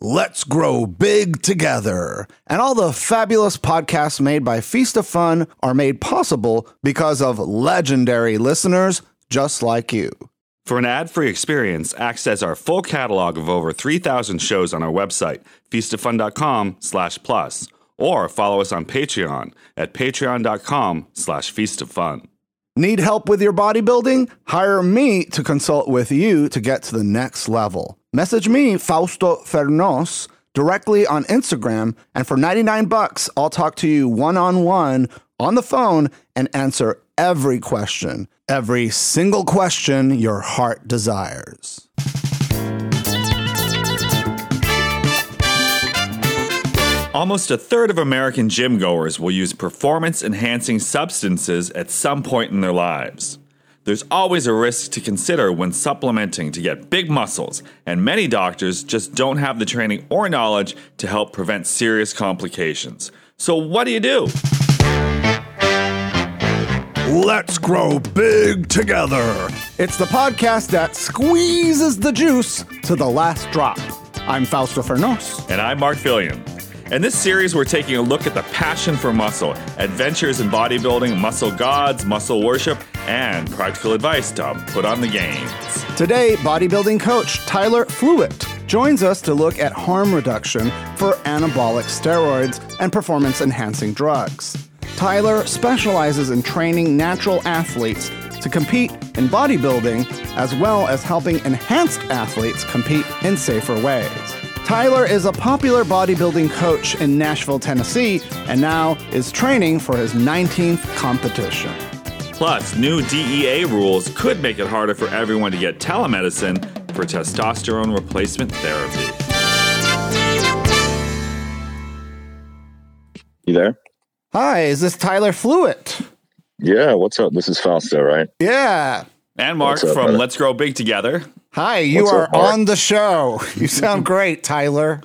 Let's Grow Big Together. And all the fabulous podcasts made by Feast of Fun are made possible because of legendary listeners just like you. For an ad-free experience, access our full catalog of over 3,000 shows on our website, feastoffun.com slash plus, or follow us on Patreon at patreon.com slash feastoffun. Need help with your bodybuilding? Hire me to consult with you to get to the next level. Message me, Fausto Fernos, directly on Instagram, and for 99 bucks, I'll talk to you one-on-one on the phone and answer every question, every single question your heart desires. Almost a third of American gym goers will use performance enhancing substances at some point in their lives. There's always a risk to consider when supplementing to get big muscles, and many doctors just don't have the training or knowledge to help prevent serious complications. So, what do you do? Let's grow big together. It's the podcast that squeezes the juice to the last drop. I'm Fausto Fernos. And I'm Marc Felion. In this series, we're taking a look at the passion for muscle, adventures in bodybuilding, muscle gods, muscle worship, and practical advice to put on the gains. Today, bodybuilding coach Tyler Fluitt joins us to look at harm reduction for anabolic steroids and performance enhancing drugs. Tyler specializes in training natural athletes to compete in bodybuilding as well as helping enhanced athletes compete in safer ways. Tyler is a popular bodybuilding coach in Nashville, Tennessee, and now is training for his 19th competition. Plus, new DEA rules could make it harder for everyone to get telemedicine for testosterone replacement therapy. You there? Hi, is this Tyler Fluitt? Yeah, what's up? This is Fausto, right? Yeah. And Mark up, from brother? Let's Grow Big Together. Hi, you What's are up, on the show. You sound great, Tyler.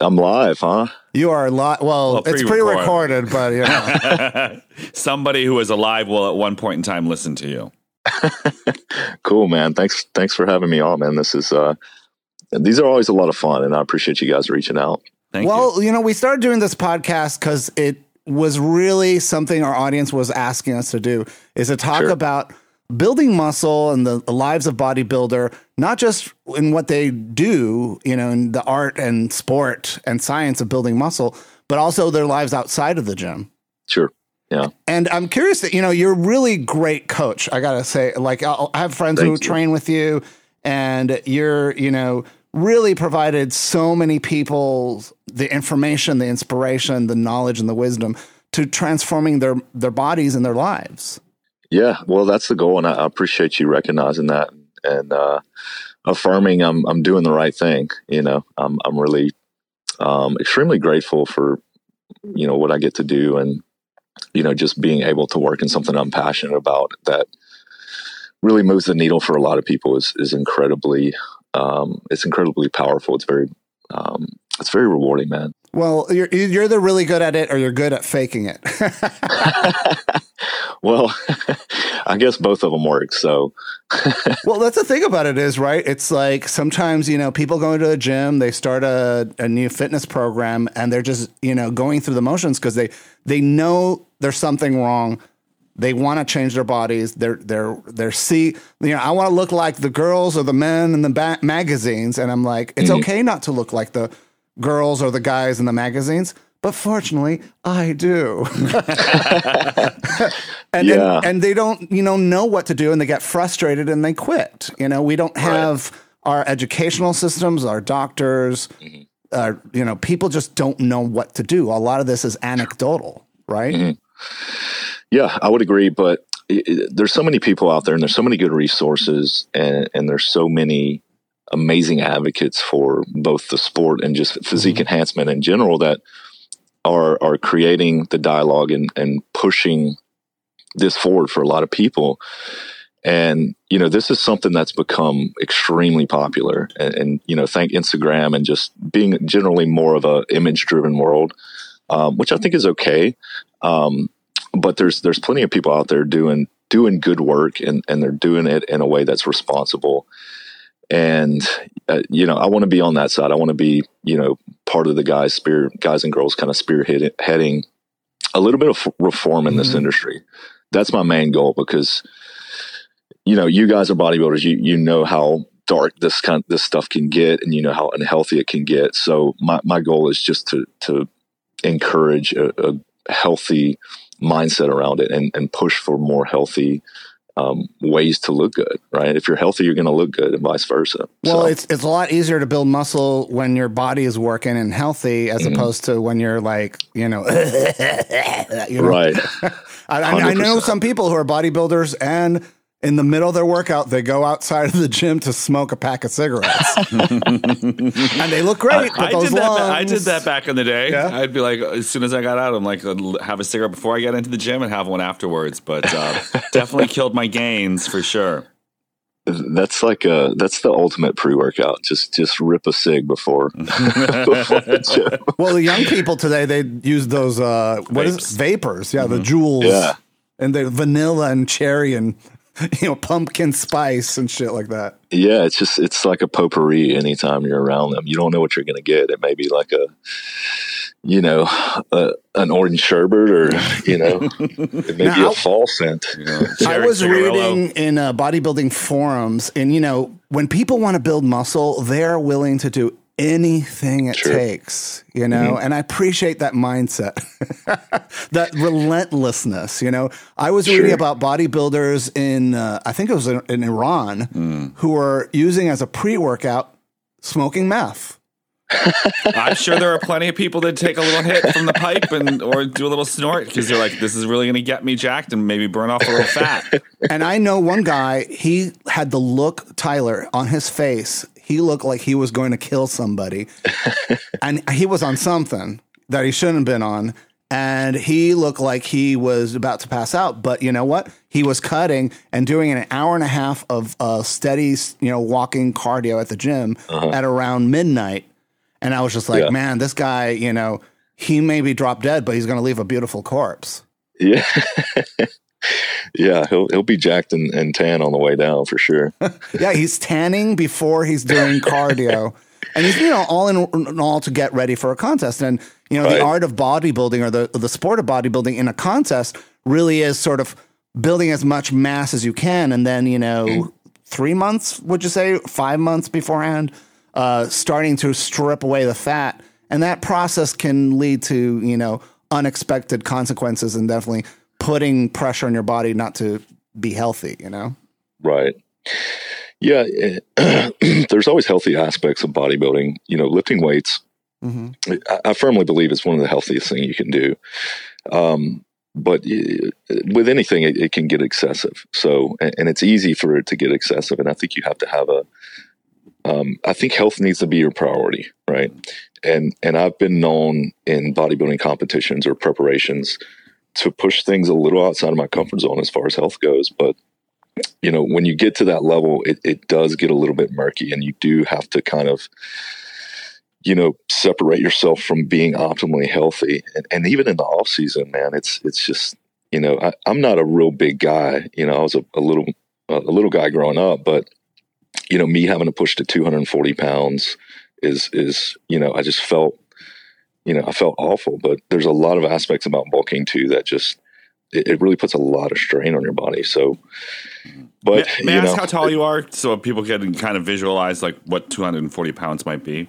I'm live, huh? You are live. well, Well, it's pre-recorded. pre-recorded, but you know. Somebody who is alive will at one point in time listen to you. Cool, man. Thanks, thanks for having me on, man. This is uh, these are always a lot of fun, and I appreciate you guys reaching out. Thank you. well, you know, we started doing this podcast because it was really something our audience was asking us to do is to talk Sure. about building muscle and the, lives of bodybuilder, not just in what they do, you know, in the art and sport and science of building muscle, but also their lives outside of the gym. Sure. Yeah. And I'm curious that you know you're a really great coach. I gotta say, like I'll, I have friends who you. train with you, and you're you know really provided so many people the information, the inspiration, the knowledge, and the wisdom to transforming their their bodies and their lives. Yeah. Well, that's the goal, and I, appreciate you recognizing that and uh, affirming I'm I'm doing the right thing. You know, I'm I'm really um, extremely grateful for you know what I get to do and you know just being able to work in something I'm passionate about that really moves the needle for a lot of people is is incredibly um, it's incredibly powerful. It's very um, it's very rewarding, man. Well, you're you're either really good at it or you're good at faking it. well, I guess both of them work. So well, that's the thing about it is, right? It's like sometimes, you know, people go into a gym, they start a, a new fitness program and they're just, you know, going through the motions because they they know there's something wrong. They want to change their bodies. They're they're they're see, you know, I want to look like the girls or the men in the ba- magazines and I'm like, it's mm. okay not to look like the girls or the guys in the magazines. But fortunately, I do. and Yeah. then, and they don't, you know, know what to do, and they get frustrated and they quit. You know, we don't have our educational systems, our doctors, uh, you know, people just don't know what to do. A lot of this is anecdotal, right? Yeah, I would agree, but it, it- there's so many people out there, and there's so many good resources, and, and there's so many amazing advocates for both the sport and just physique enhancement in general that are are creating the dialogue and and pushing this forward for a lot of people. And you know, this is something that's become extremely popular, and, and you know, thank Instagram and just being generally more of a image driven world, um, which I think is okay. Um, but there's there's plenty of people out there doing doing good work and and they're doing it in a way that's responsible and uh, you know, I want to be on that side. I want to be, you know, part of the guys, spear guys and girls, kind of spearheading a little bit of reform in mm-hmm. this industry. That's my main goal because, you know, you guys are bodybuilders. You you know how dark this kind this stuff can get, and you know how unhealthy it can get. So my my goal is just to to encourage a, a healthy mindset around it and, and push for more healthy um, ways to look good, right? If you're healthy, you're going to look good, and vice versa. Well, so. it's it's a lot easier to build muscle when your body is working and healthy, as mm-hmm. opposed to when you're like, you know, you know? right. I, I, know some people who are bodybuilders and in the middle of their workout, they go outside of the gym to smoke a pack of cigarettes, and they look great. I, I did that. I did that back in the day. Yeah? I'd be like, as soon as I got out, I'm like, have a cigarette before I get into the gym and have one afterwards. But uh, definitely killed my gains for sure. That's like a that's the ultimate pre workout. Just just rip a cig before. before the well, the young people today they use those uh, what Vapes. is it? vapors? Yeah, mm-hmm. the Juuls. Yeah and the vanilla and cherry and you know, pumpkin spice and shit like that. Yeah, it's just it's like a potpourri anytime you're around them. You don't know what you're going to get. It may be like a you know, a, an orange sherbet or, you know, it may now, be a fall scent. You know, I was reading in uh, bodybuilding forums, and, you know, when people want to build muscle, they're willing to do anything it sure. takes, you know, mm-hmm. and I appreciate that mindset, that relentlessness, you know. I was sure. reading about bodybuilders in, uh, I think it was in, in Iran, mm. who were using as a pre workout smoking meth. I'm sure there are plenty of people that take a little hit from the pipe and or do a little snort because they're like, "This is really going to get me jacked and maybe burn off a little fat." And I know one guy. He had the look, Tyler, on his face he looked like he was going to kill somebody. and he was on something that he shouldn't have been on. And he looked like he was about to pass out. But you know what? He was cutting and doing an hour and a half of uh, steady, you know, walking cardio at the gym uh-huh. at around midnight. And I was just like, yeah. man, this guy, you know, he may be drop dead, but he's going to leave a beautiful corpse. Yeah. yeah, he'll he'll be jacked and, and tan on the way down for sure. yeah, he's tanning before he's doing cardio. and he's you know all in, in, all to get ready for a contest and you know right. the art of bodybuilding or the the sport of bodybuilding in a contest really is sort of building as much mass as you can and then you know 3 months would you say 5 months beforehand uh, starting to strip away the fat and that process can lead to you know unexpected consequences and definitely putting pressure on your body not to be healthy, you know? Right. Yeah. there's always healthy aspects of bodybuilding. You know, lifting weights, mm-hmm. I, I, firmly believe it's one of the healthiest things you can do. Um, but with anything, it, it, can get excessive. So, and it's easy for it to get excessive. And I think you have to have a, um, I think health needs to be your priority, right? And and I've been known in bodybuilding competitions or preparations to push things a little outside of my comfort zone as far as health goes. But you know, when you get to that level, it, it does get a little bit murky, and you do have to kind of you know separate yourself from being optimally healthy and, and even in the off season man it's it's just you know I, am not a real big guy you know i was a, a little a little guy growing up but you know me having to push to 240 pounds is is you know i just felt you know, I felt awful, but there's a lot of aspects about bulking too that just, it, it really puts a lot of strain on your body. So, but may, may I ask know, how tall it, you are so people can kind of visualize like what 240 pounds might be?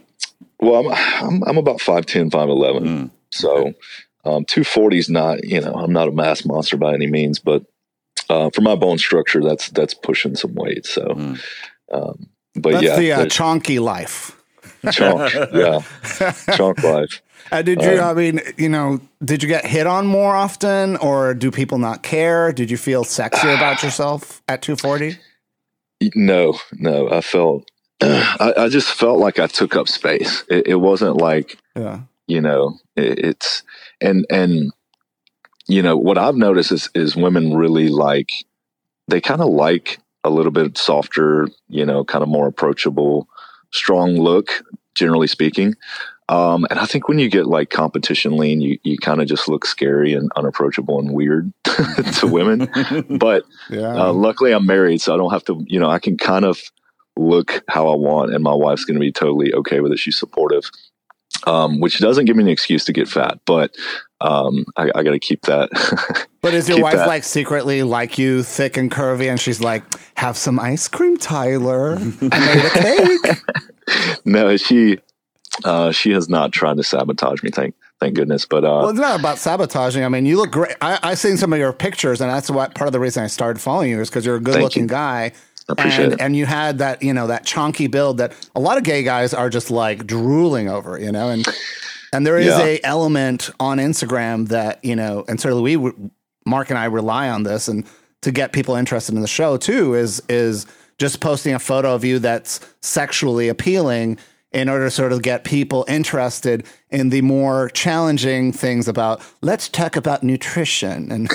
Well, I'm, I'm, I'm about 5'10, 5'11. Mm, so, okay. um, 240 is not, you know, I'm not a mass monster by any means, but, uh, for my bone structure, that's, that's pushing some weight. So, mm. um, but that's yeah, the uh, chonky life. Chonk, yeah, chunk life. Uh, did you? Um, I mean, you know, did you get hit on more often, or do people not care? Did you feel sexier about yourself at 240? No, no. I felt, I, I, just felt like I took up space. It, it wasn't like, yeah. you know, it, it's and and you know what I've noticed is is women really like they kind of like a little bit softer, you know, kind of more approachable, strong look. Generally speaking, um, and I think when you get like competition lean, you, you kind of just look scary and unapproachable and weird to women. but yeah. uh, luckily I'm married, so I don't have to, you know, I can kind of look how I want, and my wife's going to be totally okay with it. She's supportive, um, which doesn't give me an excuse to get fat, but um, I, I got to keep that. but is your wife that. like secretly like you, thick and curvy, and she's like, "Have some ice cream, Tyler. I made a cake." no, she uh, she has not tried to sabotage me. Thank thank goodness. But uh, well, it's not about sabotaging. I mean, you look great. I, I've seen some of your pictures, and that's what part of the reason I started following you is because you're a good looking guy. I appreciate and, it. And you had that, you know, that chunky build that a lot of gay guys are just like drooling over, you know, and and there is yeah. a element on Instagram that you know, and certainly we, Mark and I rely on this, and to get people interested in the show too is is just posting a photo of you that's sexually appealing in order to sort of get people interested in the more challenging things about let's talk about nutrition and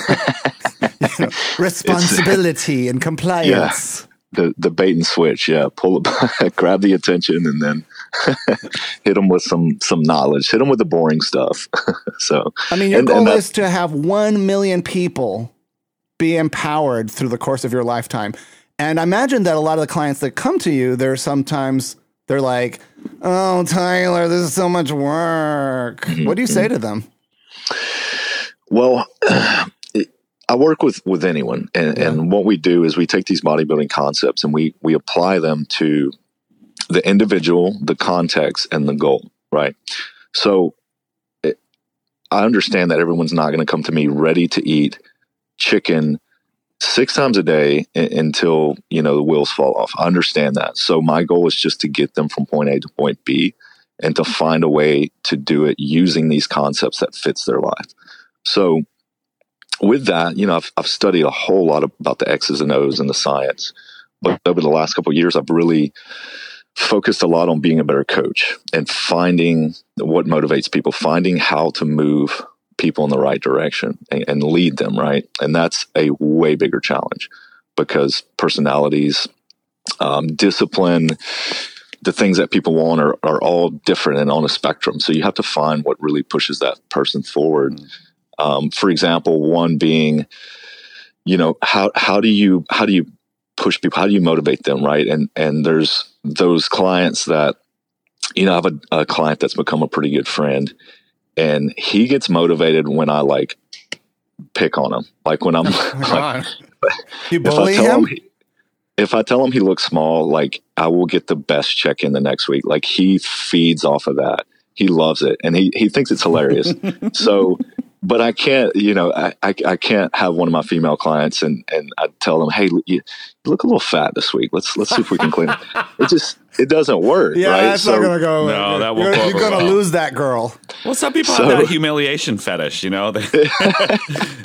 you know, responsibility and compliance. Yeah. The the bait and switch, yeah. Pull it, grab the attention, and then hit them with some some knowledge. Hit them with the boring stuff. so, I mean, your and, goal and is to have one million people be empowered through the course of your lifetime. And I imagine that a lot of the clients that come to you, they're sometimes they're like, "Oh, Tyler, this is so much work." Mm-hmm. What do you say to them? Well, I work with with anyone, and, yeah. and what we do is we take these bodybuilding concepts and we we apply them to the individual, the context, and the goal. Right. So, it, I understand that everyone's not going to come to me ready to eat chicken six times a day until you know the wheels fall off. I understand that. So my goal is just to get them from point A to point B, and to find a way to do it using these concepts that fits their life. So with that, you know, I've, I've studied a whole lot about the X's and O's and the science, but over the last couple years, I've really focused a lot on being a better coach and finding what motivates people, finding how to move people in the right direction and, and lead them right. And that's a way bigger challenge because personalities, um, discipline, the things that people want are, are all different and on a spectrum. So you have to find what really pushes that person forward. Um, for example, one being, you know, how, how do you, how do you push people? How do you motivate them? Right. And, and there's those clients that, you know, I have a, a client that's become a pretty good friend and he gets motivated when I like pick on him. Like when I'm oh like, you bully him. him he, if I tell him he looks small, like I will get the best check in the next week. Like he feeds off of that. He loves it and he, he thinks it's hilarious. so but I can't, you know, I, I, I, can't have one of my female clients and, and I tell them, Hey, you, look a little fat this week. Let's, let's see if we can clean it. It just, it doesn't work. Yeah. Right? That's so, not going to go. No, that will You're, you're going to lose that girl. Well, some people so, have that humiliation fetish, you know, they,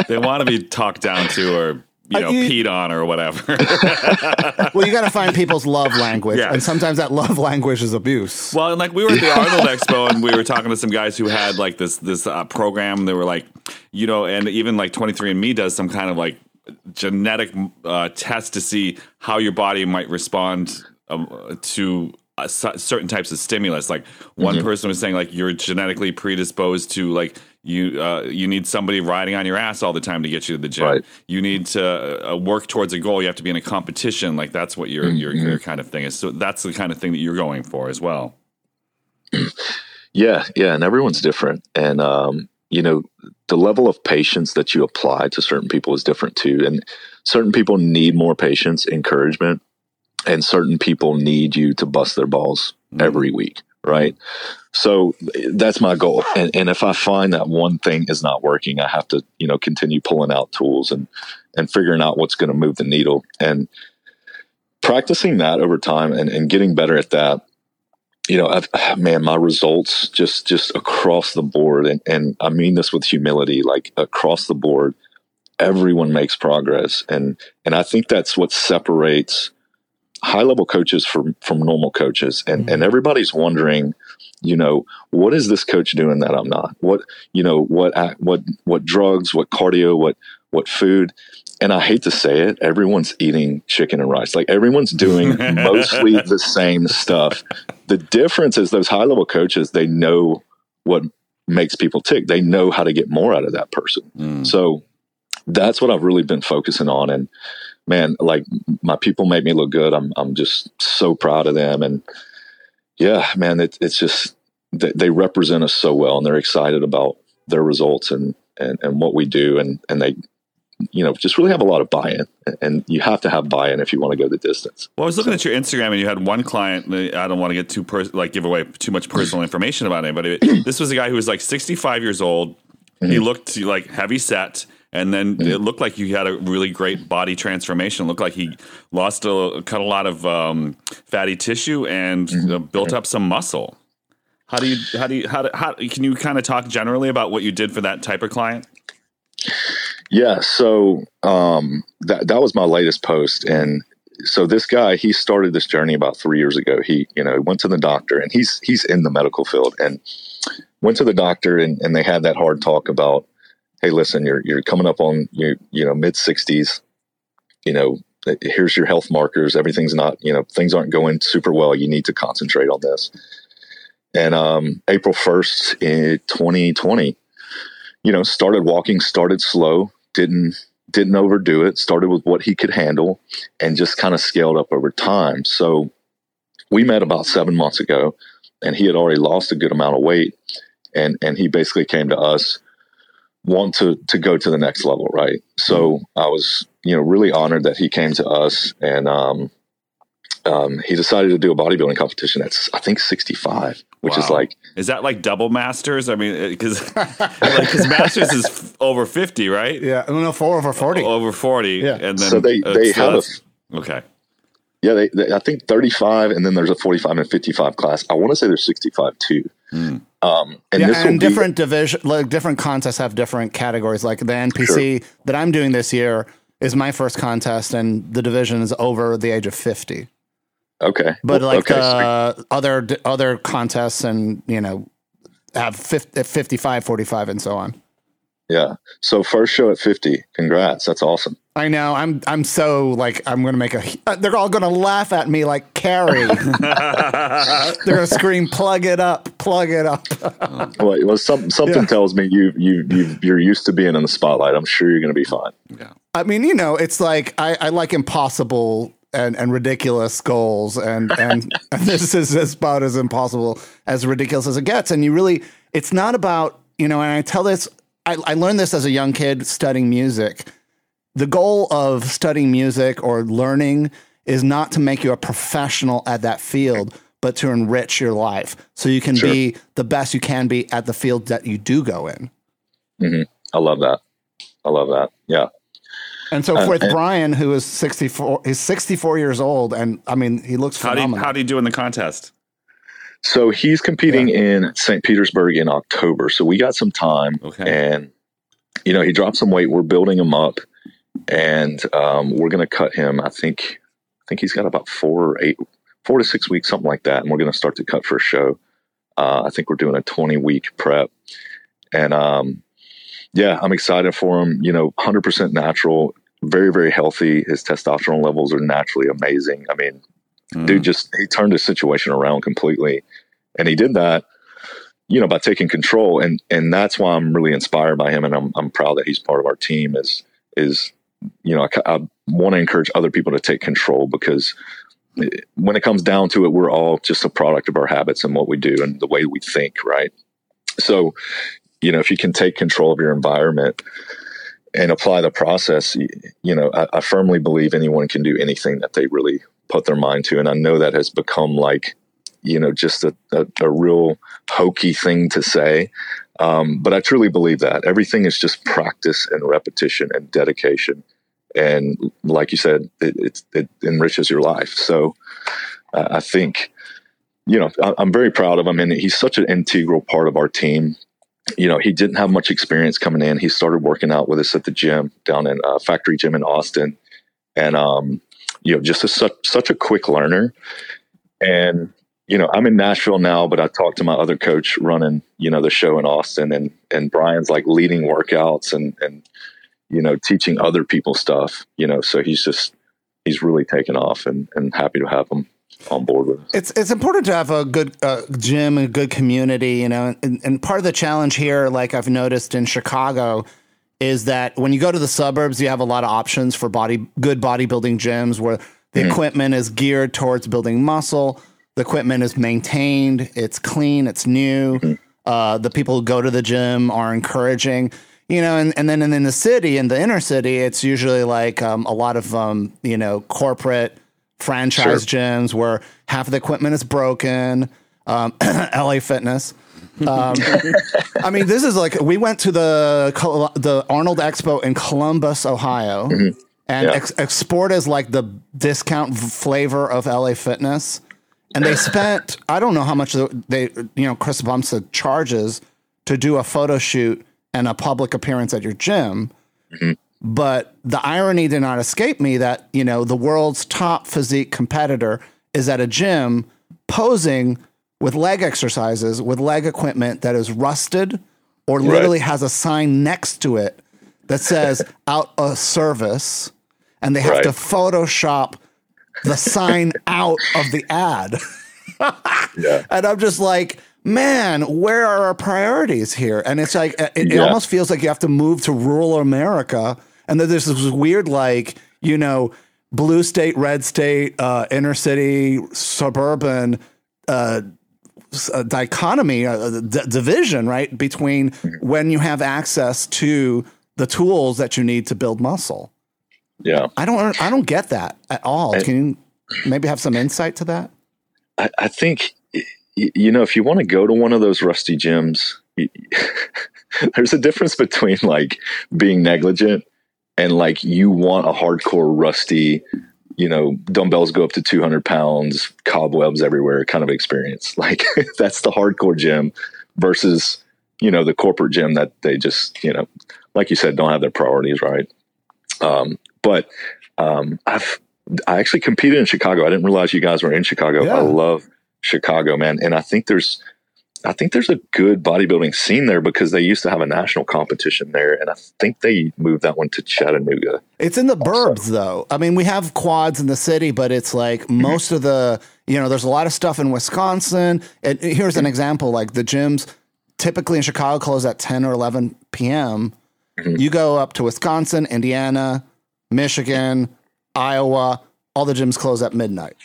they want to be talked down to or you know, you, peed on or whatever. well, you got to find people's love language, and sometimes that love language is abuse. Well, and like we were at the Arnold Expo, and we were talking to some guys who had like this this uh, program. They were like, you know, and even like Twenty Three and Me does some kind of like genetic uh, test to see how your body might respond um, to uh, certain types of stimulus. Like one mm-hmm. person was saying, like you're genetically predisposed to like you uh, you need somebody riding on your ass all the time to get you to the gym. Right. You need to uh, work towards a goal. You have to be in a competition. Like that's what your, mm-hmm. your your kind of thing is. So that's the kind of thing that you're going for as well. Yeah, yeah, and everyone's different, and um, you know the level of patience that you apply to certain people is different too, and certain people need more patience, encouragement, and certain people need you to bust their balls mm-hmm. every week right? So that's my goal. And, and if I find that one thing is not working, I have to, you know, continue pulling out tools and, and figuring out what's going to move the needle and practicing that over time and, and getting better at that. You know, I've, man, my results just, just across the board. And, and I mean this with humility, like across the board, everyone makes progress. And, and I think that's what separates, high level coaches from from normal coaches. And mm-hmm. and everybody's wondering you know what is this coach doing that i'm not? What you know what what what drugs what cardio what what food? And i hate to say it everyone's eating chicken and rice. Like everyone's doing mostly the same stuff. The difference is those high level coaches they know what makes people tick. They know how to get more out of that person. Mm. so that's what I've really been focusing on. And man, like my people make me look good. I'm I'm just so proud of them. And yeah, man, it, it's just they, they represent us so well, and they're excited about their results and and, and what we do, and and they you know, just really have a lot of buy-in, and you have to have buy-in if you want to go the distance. Well, I was looking so. at your Instagram, and you had one client. I don't want to get too pers- like give away too much personal information about anybody. this was a guy who was like 65 years old. Mm-hmm. He looked like heavy set, and then mm-hmm. it looked like he had a really great body transformation. It looked like he lost a cut a lot of um, fatty tissue and mm-hmm. uh, built up some muscle. How do you how do you how, do, how can you kind of talk generally about what you did for that type of client? Yeah, so um, that that was my latest post, and so this guy he started this journey about three years ago. He you know went to the doctor, and he's he's in the medical field, and went to the doctor, and, and they had that hard talk about, hey, listen, you're you're coming up on your you know mid sixties, you know here's your health markers. Everything's not you know things aren't going super well. You need to concentrate on this. And um, April first in 2020, you know, started walking, started slow, didn't didn't overdo it. Started with what he could handle, and just kind of scaled up over time. So we met about seven months ago, and he had already lost a good amount of weight, and and he basically came to us want to to go to the next level, right? So I was you know really honored that he came to us, and um, um, he decided to do a bodybuilding competition That's I think 65 which wow. is like is that like double masters? I mean because like, masters is over 50 right? Yeah i don't know four over 40 over 40 yeah. and then so they uh, they have a, okay. Yeah they, they, i think 35 and then there's a 45 and 55 class. I want to say there's 65 too. Mm. Um, and, yeah, and different be, division like different contests have different categories like the npc sure. that i'm doing this year is my first contest and the division is over the age of 50 Okay. But like okay. uh, other other contests and, you know, have 50, 55, 45 and so on. Yeah. So first show at 50. Congrats. That's awesome. I know. I'm I'm so like I'm going to make a uh, they're all going to laugh at me like Carrie. they're going to scream plug it up, plug it up. well, well some, something yeah. tells me you you you you're used to being in the spotlight. I'm sure you're going to be fine. Yeah. I mean, you know, it's like I, I like impossible and, and ridiculous goals and, and and this is about as impossible as ridiculous as it gets and you really it's not about you know and i tell this I, I learned this as a young kid studying music the goal of studying music or learning is not to make you a professional at that field but to enrich your life so you can sure. be the best you can be at the field that you do go in mm-hmm. i love that i love that yeah and so uh, with uh, Brian, who is 64, he's 64 years old. And I mean, he looks how phenomenal. Do you, how do you do in the contest? So he's competing yeah. in St. Petersburg in October. So we got some time. Okay. And, you know, he dropped some weight. We're building him up. And um, we're going to cut him. I think, I think he's got about four or eight, four to six weeks, something like that. And we're going to start to cut for a show. Uh, I think we're doing a 20 week prep. And, um, yeah, I'm excited for him. You know, 100% natural, very, very healthy. His testosterone levels are naturally amazing. I mean, mm. dude just, he turned his situation around completely. And he did that, you know, by taking control. And, and that's why I'm really inspired by him. And I'm, I'm proud that he's part of our team is, is, you know, I, I want to encourage other people to take control because eh, when it comes down to it, we're all just a product of our habits and what we do and the way we think, right? So, you know, if you can take control of your environment and apply the process, you know, I, I, firmly believe anyone can do anything that they really put their mind to. And I know that has become like, you know, just a, a, a real hokey thing to say. Um, but I truly believe that everything is just practice and repetition and dedication. And like you said, it, it, it enriches your life. So uh, I think, you know, I, I'm very proud of him. And he's such an integral part of our team you know, he didn't have much experience coming in. He started working out with us at the gym down in uh, Factory Gym in Austin, and um, you know, just a, such such a quick learner. And you know, I'm in Nashville now, but I talked to my other coach running, you know, the show in Austin, and and Brian's like leading workouts and and you know teaching other people stuff. You know, so he's just he's really taken off, and and happy to have him on board with. It's it's important to have a good uh, gym, a good community, you know. And, and part of the challenge here, like I've noticed in Chicago, is that when you go to the suburbs, you have a lot of options for body good bodybuilding gyms where the mm-hmm. equipment is geared towards building muscle. The equipment is maintained. It's clean. It's new. Mm-hmm. Uh, the people who go to the gym are encouraging you know, and, and then in the city, in the inner city, it's usually like um, a lot of, um, you know, corporate franchise sure. gyms where half of the equipment is broken. Um, LA Fitness. Um, I mean, this is like we went to the the Arnold Expo in Columbus, Ohio, mm-hmm. and yeah. Ex- Esporta is like the discount flavor of LA Fitness. And they spent I don't know how much they you know Chris Bumstead charges to do a photo shoot and a public appearance at your gym. Mm-hmm. But the irony did not escape me that, you know, the world's top physique competitor is at a gym posing with leg exercises with leg equipment that is rusted or literally right. has a sign next to it that says out of service and they have right. to photoshop the sign out of the ad. yeah. And I'm just like, man, where are our priorities here? And it's like, it, it almost feels like you have to move to rural America. And then there's this weird, like, you know, blue state, red state, uh, inner city, suburban uh, dichotomy, uh, d- division, right? Between mm-hmm. when you have access to the tools that you need to build muscle. Yeah. I don't, I don't get that at all. I, Can you maybe have some insight to that? I, I think you know, if you want to go to one of those rusty gyms, there's a difference between like being negligent and like you want a hardcore rusty, you know, dumbbells go up to 200 pounds, cobwebs everywhere kind of experience. Like that's the hardcore gym versus, you know, the corporate gym that they just, you know, like you said, don't have their priorities right. Um, but um, I've I actually competed in Chicago. I didn't realize you guys were in Chicago. Yeah. I love Chicago, man. And I think there's I think there's a good bodybuilding scene there because they used to have a national competition there, and I think they moved that one to Chattanooga. It's in the burbs, though. I mean, we have quads in the city, but it's like mm-hmm. most of the, you know, there's a lot of stuff in Wisconsin. And here's an example: like the gyms typically in Chicago close at 10 or 11 p.m. Mm-hmm. You go up to Wisconsin, Indiana, Michigan, Iowa, all the gyms close at midnight.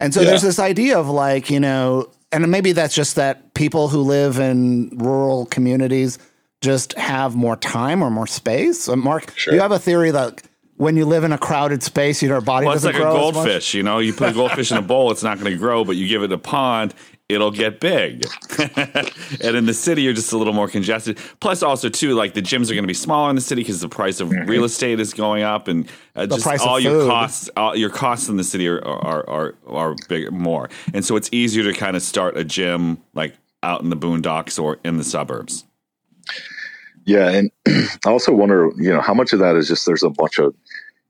And so yeah. there's this idea of like, you know, and maybe that's just that people who live in rural communities just have more time or more space. Uh, Mark, sure. you have a theory that when you live in a crowded space, your body well, doesn't grow. It's like a goldfish. You know, you put a goldfish in a bowl, it's not going to grow, but you give it a pond, it'll get big. and in the city, you're just a little more congested. Plus, also too, like the gyms are going to be smaller in the city because the price of mm-hmm. real estate is going up, and uh, just all your food. costs, all your costs in the city are are are are big more. And so it's easier to kind of start a gym like out in the boondocks or in the suburbs. Yeah, and I also wonder, you know, how much of that is just there's a bunch of,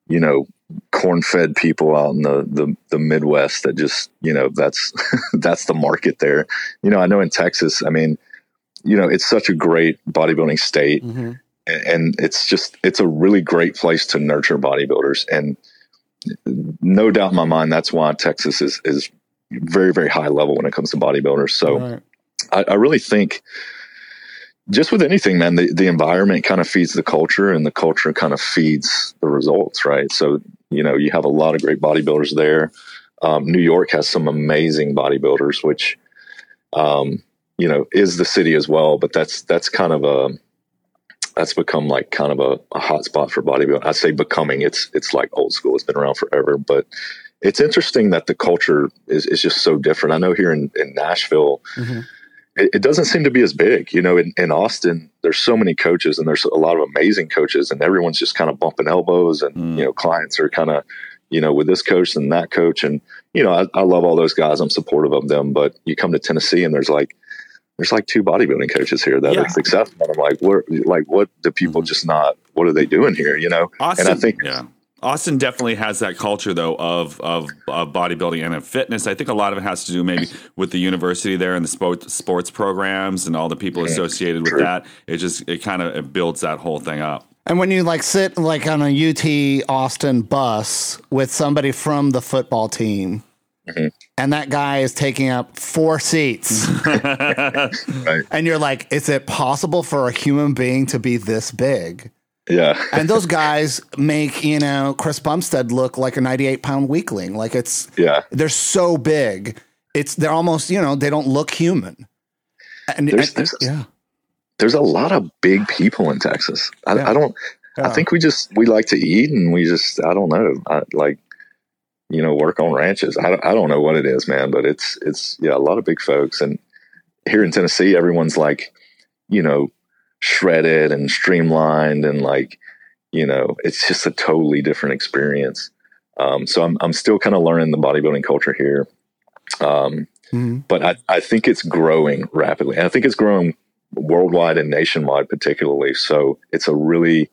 you know, corn fed people out in the, the, the Midwest that just, you know, that's, that's the market there. You know, I know in Texas, I mean, you know, it's such a great bodybuilding state mm-hmm. and it's just, it's a really great place to nurture bodybuilders. And no doubt in my mind, that's why Texas is, is very, very high level when it comes to bodybuilders. So right. I, I really think, just with anything, man, the, the environment kind of feeds the culture and the culture kind of feeds the results, right? So you know, you have a lot of great bodybuilders there. Um, New York has some amazing bodybuilders, which, um, you know, is the city as well. But that's that's kind of a that's become like kind of a, a hot spot for bodybuilding. I say becoming. It's it's like old school. It's been around forever, but it's interesting that the culture is, is just so different. I know here in, in Nashville, mm-hmm it, it, doesn't seem to be as big. You know, in, in Austin, there's so many coaches and there's a lot of amazing coaches, and everyone's just kind of bumping elbows, and mm. you know, clients are kind of, you know, with this coach and that coach, and you know, I, I love all those guys. I'm supportive of them, but you come to Tennessee and there's like there's like two bodybuilding coaches here that yeah. are successful. I'm like, what, like, what do people mm-hmm. just not, what are they doing here? You know? Austin, and I think, yeah. Austin definitely has that culture though of, of, of bodybuilding and of fitness. I think a lot of it has to do maybe with the university there and the sport, sports programs and all the people associated with that. It just it kind of it builds that whole thing up. And when you like sit like on a UT Austin bus with somebody from the football team, mm-hmm. and that guy is taking up four seats, right. and you're like, is it possible for a human being to be this big? Yeah. and those guys make, you know, Chris Bumstead look like a 98 pound weakling. Like it's, Yeah. they're so big. It's, they're almost, you know, they don't look human. And, There's- and- there's- yeah. There's a lot of big people in Texas. I, Yeah. I don't, Yeah. I think we just, we like to eat and we just, I don't know, I, like, you know, work on ranches. I, don't- I don't know what it is, man, but it's, it's, yeah, a lot of big folks. And here in Tennessee, everyone's like, you know, shredded and streamlined and like, you know, it's just a totally different experience. Um, so I'm, I'm still kind of learning the bodybuilding culture here. Um, Mhm. but I, I think it's growing rapidly. And I think it's growing worldwide and nationwide, particularly. So it's a really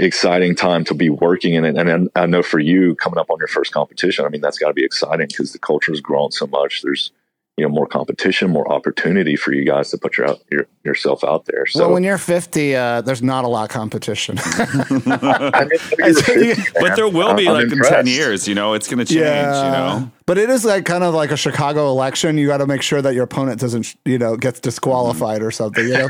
exciting time to be working in it. And I, I know for you coming up on your first competition, I mean, that's got to be exciting because the culture has grown so much. There's, you know, more competition, more opportunity for you guys to put your, your yourself out there. So well, when you're 50, uh, there's not a lot of competition. I mean, But there will be I'm like in 10 years, you know, it's going to change, you know? But it is like kind of like a Chicago election. You got to make sure that your opponent doesn't, you know, gets disqualified or something, you know?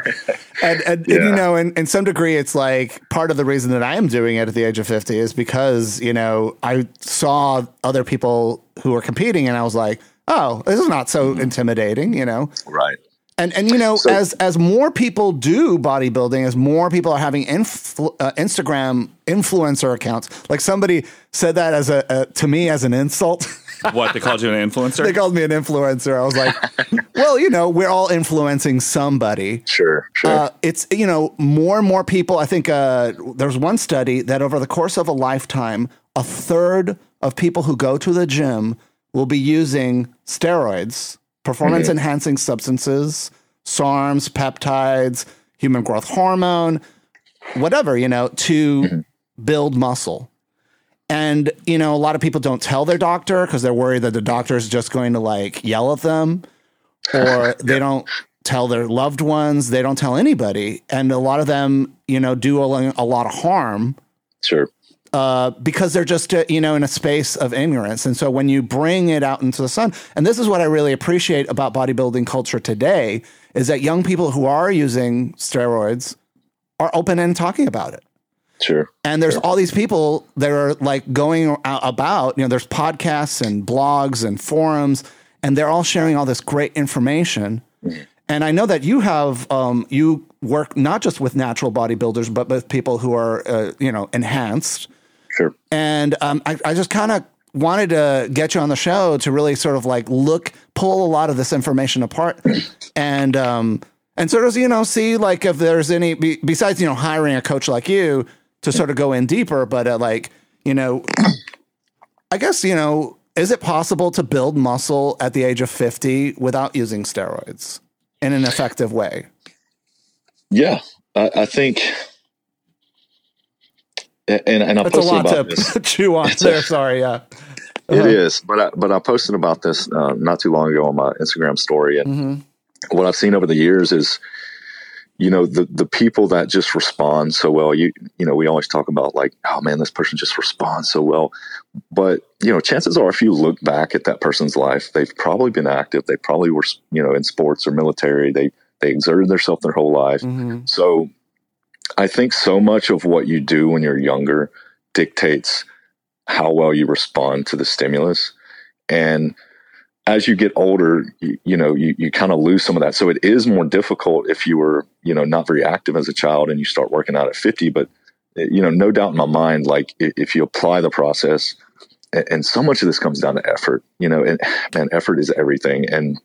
and, and, and, you know, in, in some degree, it's like part of the reason that I am doing it at the age of 50 is because, you know, I saw other people who were competing and I was like, oh, this is not so intimidating, you know? right. And and you know, So- as as more people do bodybuilding, as more people are having influ- uh, Instagram influencer accounts, like somebody said that as a, a to me as an insult. What, they called you an influencer? they called me an influencer. I was like, well, you know, we're all influencing somebody. Sure. Sure. Uh, it's you know more and more people. I think uh, there's one study that over the course of a lifetime, a third of people who go to the gym will be using steroids, performance enhancing substances, SARMs, peptides, human growth hormone, whatever you know, to mm-hmm. build muscle. And you know, a lot of people don't tell their doctor because they're worried that the doctor is just going to like yell at them or they don't tell their loved ones, they don't tell anybody. And a lot of them, you know, do a, a lot of harm sure. Uh, because they're just, uh, you know, in a space of ignorance. And so when you bring it out into the sun, and this is what I really appreciate about bodybuilding culture today, is that young people who are using steroids are open and talking about it. Sure. And there's all these people that are like going about, you know, there's podcasts and blogs and forums, and they're all sharing all this great information. And I know that you have, um, you work not just with natural bodybuilders, but with people who are, uh, you know, enhanced. Sure. And um, I, I just kind of wanted to get you on the show to really sort of like look, pull a lot of this information apart, and um, and sort of you know see like if there's any be, besides you know hiring a coach like you to sort of go in deeper, but uh, like you know, I guess you know, is it possible to build muscle at the age of fifty without using steroids in an effective way? Yeah. I, I think, and, and I That's a posted lot about to this. chew on there. Sorry, yeah. It is, but I, but I posted about this uh, not too long ago on my Instagram story, and Mm-hmm. what I've seen over the years is, you know, the the people that just respond so well. You you know, we always talk about like, oh man, this person just responds so well, but you know, chances are, if you look back at that person's life, they've probably been active. They probably were, you know, in sports or military. They they exerted themselves their whole life. Mhm. So I think so much of what you do when you're younger dictates how well you respond to the stimulus. And as you get older, you, you know, you, you kind of lose some of that. So it is more difficult if you were, you know, not very active as a child and you start working out at 50. But, eh, you know, no doubt in my mind, like if you apply the process, and so much of this comes down to effort, you know, and man, effort is everything. And,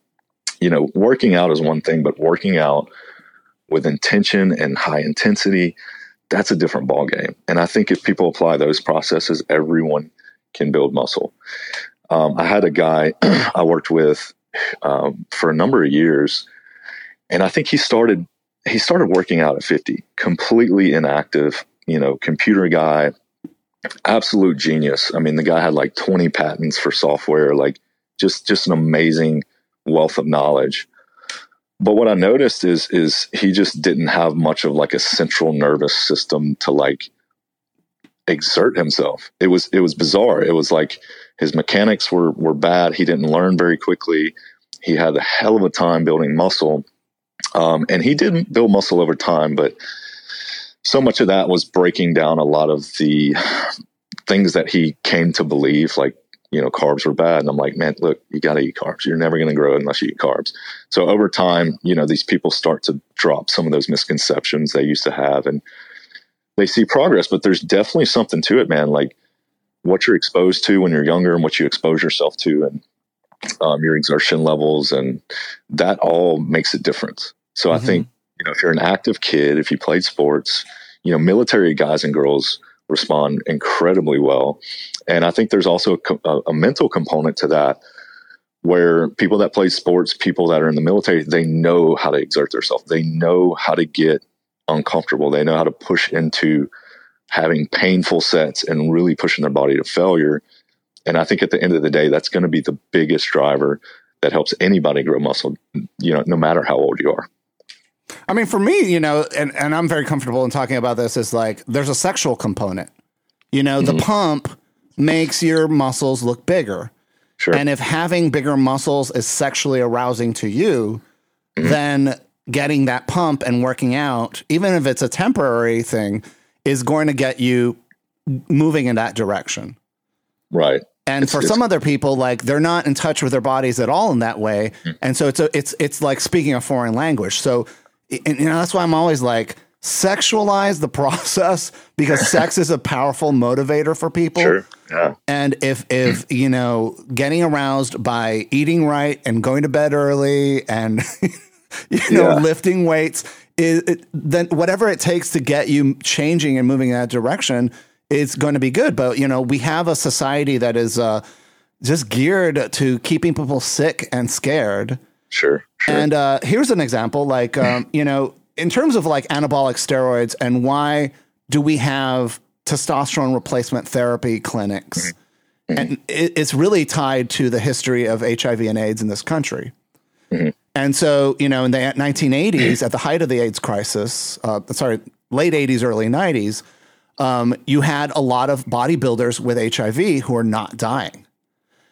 you know, working out is one thing, but working out with intention and high intensity, that's a different ball game. And I think if people apply those processes, everyone can build muscle. Um, I had a guy I worked with um, for a number of years, and I think he started he started working out at 50, completely inactive. You know, computer guy, absolute genius. I mean, the guy had like 20 patents for software, like just just an amazing wealth of knowledge but what I noticed is is he just didn't have much of like a central nervous system to like exert himself. It was it was bizarre. It was like his mechanics were were bad. He didn't learn very quickly. He had a hell of a time building muscle, um, and he did build muscle over time. But so much of that was breaking down a lot of the things that he came to believe, like you know, carbs were bad. And I'm like, man, look, you got to eat carbs. You're never going to grow unless you eat carbs. So over time, you know, these people start to drop some of those misconceptions they used to have and they see progress, but there's definitely something to it, man. Like what you're exposed to when you're younger and what you expose yourself to and um, your exertion levels and that all makes a difference. So mm-hmm. I think, you know, if you're an active kid, if you played sports, you know, military guys and girls respond incredibly well. And I think there's also a, a, mental component to that where people that play sports, people that are in the military, they know how to exert themselves. They know how to get uncomfortable. They know how to push into having painful sets and really pushing their body to failure. And I think at the end of the day, that's going to be the biggest driver that helps anybody grow muscle, you know, no matter how old you are. I mean, for me, you know, and, and I'm very comfortable in talking about this, is like there's a sexual component. You know, mm-hmm. the pump makes your muscles look bigger. Sure. And if having bigger muscles is sexually arousing to you, mm-hmm. then getting that pump and working out, even if it's a temporary thing, is going to get you moving in that direction. Right. And it's, for some other people, like they're not in touch with their bodies at all in that way, mm-hmm. and so it's a, it's it's like speaking a foreign language. So and, you know, that's why I'm always like, sexualize the process because sex is a powerful motivator for people. Sure. Yeah. And if if you know getting aroused by eating right and going to bed early and you know yeah. lifting weights is it, then whatever it takes to get you changing and moving in that direction is going to be good. But you know we have a society that is uh, just geared to keeping people sick and scared. Sure. sure. And uh, here's an example like, um, you know, in terms of like anabolic steroids and why do we have testosterone replacement therapy clinics? Mm-hmm. And it, it's really tied to the history of HIV and AIDS in this country. Mm-hmm. And so, you know, in the 1980s, at the height of the AIDS crisis, uh, sorry, late 80s, early 90s, um, you had a lot of bodybuilders with HIV who are not dying.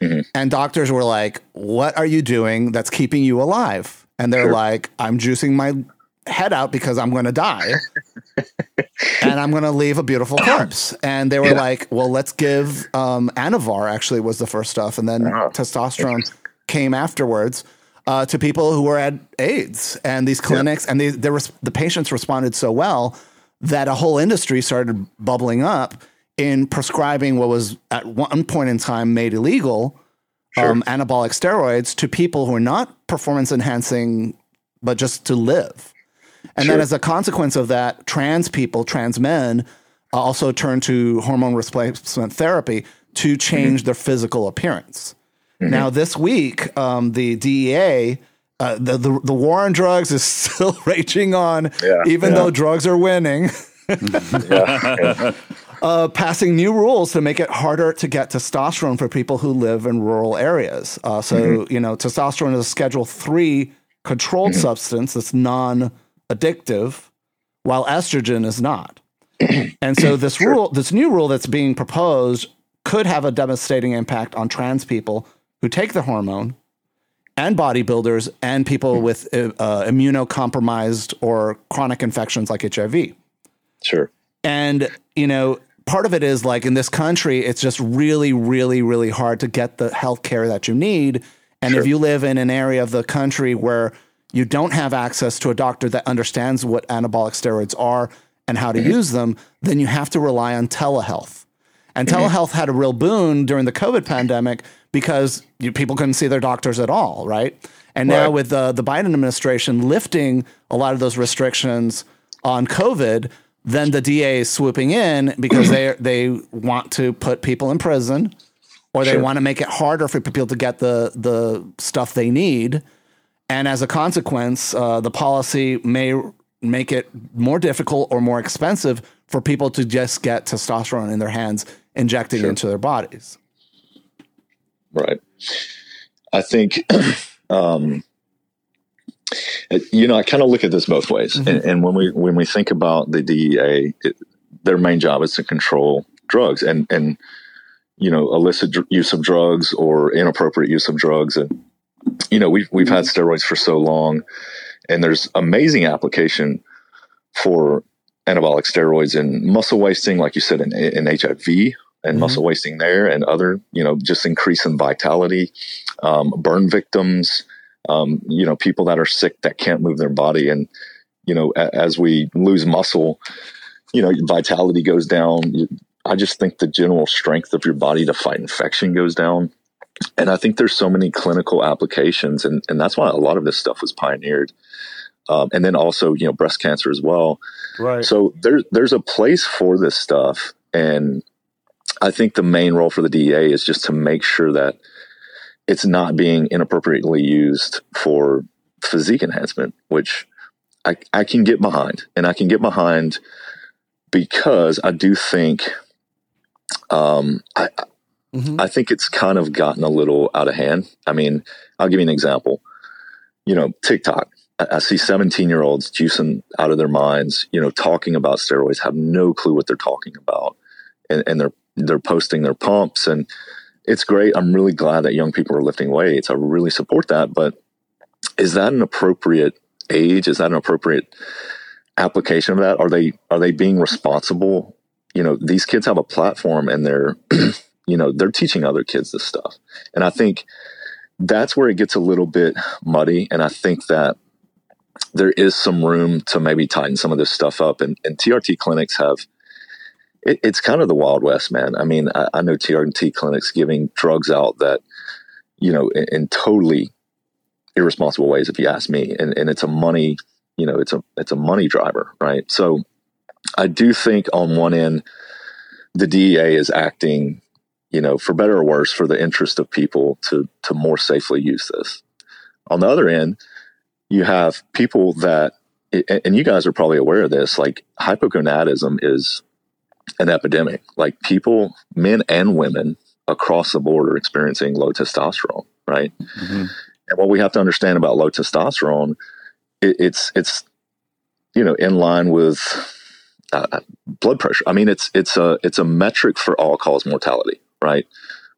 Mm-hmm. And doctors were like, What are you doing that's keeping you alive? And they're sure. like, I'm juicing my head out because I'm going to die and I'm going to leave a beautiful corpse. And they were yeah. like, Well, let's give um, Anavar, actually, was the first stuff. And then oh, testosterone came afterwards. Uh, to people who were at AIDS and these clinics, yeah. and they, the patients responded so well that a whole industry started bubbling up in prescribing what was at one point in time made illegal sure. um, anabolic steroids to people who are not performance enhancing, but just to live. And sure. then, as a consequence of that, trans people, trans men, uh, also turn to hormone replacement therapy to change mm-hmm. their physical appearance. Mm-hmm. Now, this week, um, the DEA. Uh, the, the the war on drugs is still raging on, yeah, even yeah. though drugs are winning. yeah, uh, passing new rules to make it harder to get testosterone for people who live in rural areas. Uh, so, mm-hmm. you know, testosterone is a Schedule Three controlled mm-hmm. substance that's non-addictive, while estrogen is not. and so, this sure. rule, this new rule that's being proposed, could have a devastating impact on trans people who take the hormone and bodybuilders and people mm-hmm. with uh, immunocompromised or chronic infections like HIV. Sure. And, you know, part of it is like in this country, it's just really, really, really hard to get the health care that you need. And sure. if you live in an area of the country where you don't have access to a doctor that understands what anabolic steroids are and how to mm-hmm. use them, then you have to rely on telehealth. And mm-hmm. telehealth had a real boon during the COVID pandemic because you, people couldn't see their doctors at all, right? And right. now with the, the Biden administration lifting a lot of those restrictions on COVID, then the DA is swooping in because they they want to put people in prison, or they sure. want to make it harder for people to get the the stuff they need, and as a consequence, uh, the policy may make it more difficult or more expensive for people to just get testosterone in their hands, injecting sure. into their bodies. Right. I think um, you know, I kind of look at this both ways, mm-hmm. and, and, when we when we think about the DEA, it, their main job is to control drugs and and you know illicit dr- use of drugs or inappropriate use of drugs, and you know we've we've had steroids for so long, and there's amazing application for anabolic steroids in muscle wasting, like you said, in, in HIV and mm-hmm. muscle wasting there, and other, you know, just increase in vitality, um, burn victims, um, you know, people that are sick that can't move their body, and you know, a, as we lose muscle, you know, vitality goes down. I just think the general strength of your body to fight infection goes down. And I think there's so many clinical applications, and, and that's why a lot of this stuff was pioneered. Um, and then also, you know, breast cancer as well. Right. So there's there's a place for this stuff, and I think the main role for the DEA is just to make sure that it's not being inappropriately used for physique enhancement, which I, I can get behind, and I can get behind because I do think um, I, mm-hmm. I think it's kind of gotten a little out of hand. I mean, I'll give you an example. You know, TikTok. I, I see 17 year olds juicing out of their minds, you know, talking about steroids, have no clue what they're talking about. And, and they're, they're posting their pumps and it's great. I'm really glad that young people are lifting weights. I really support that. But is that an appropriate age? Is that an appropriate application of that? Are they, are they being responsible you know, these kids have a platform and they're, you know, they're teaching other kids this stuff. And I think that's where it gets a little bit muddy. And I think that there is some room to maybe tighten some of this stuff up. And, and TRT clinics have, it, it's kind of the Wild West, man. I mean, I, I, know TRT clinics giving drugs out that, you know, in, in totally irresponsible ways, if you ask me. And, and it's a money, you know, it's a, it's a money driver, right? So, I do think on one end, the DEA is acting, you know, for better or worse, for the interest of people to to more safely use this. On the other end, you have people that, and you guys are probably aware of this, like hypogonadism is an epidemic. Like people, men and women across the board are experiencing low testosterone, right? Mm-hmm. And what we have to understand about low testosterone, it, it's it's you know in line with uh, blood pressure. I mean, it's it's a it's a metric for all cause mortality, right?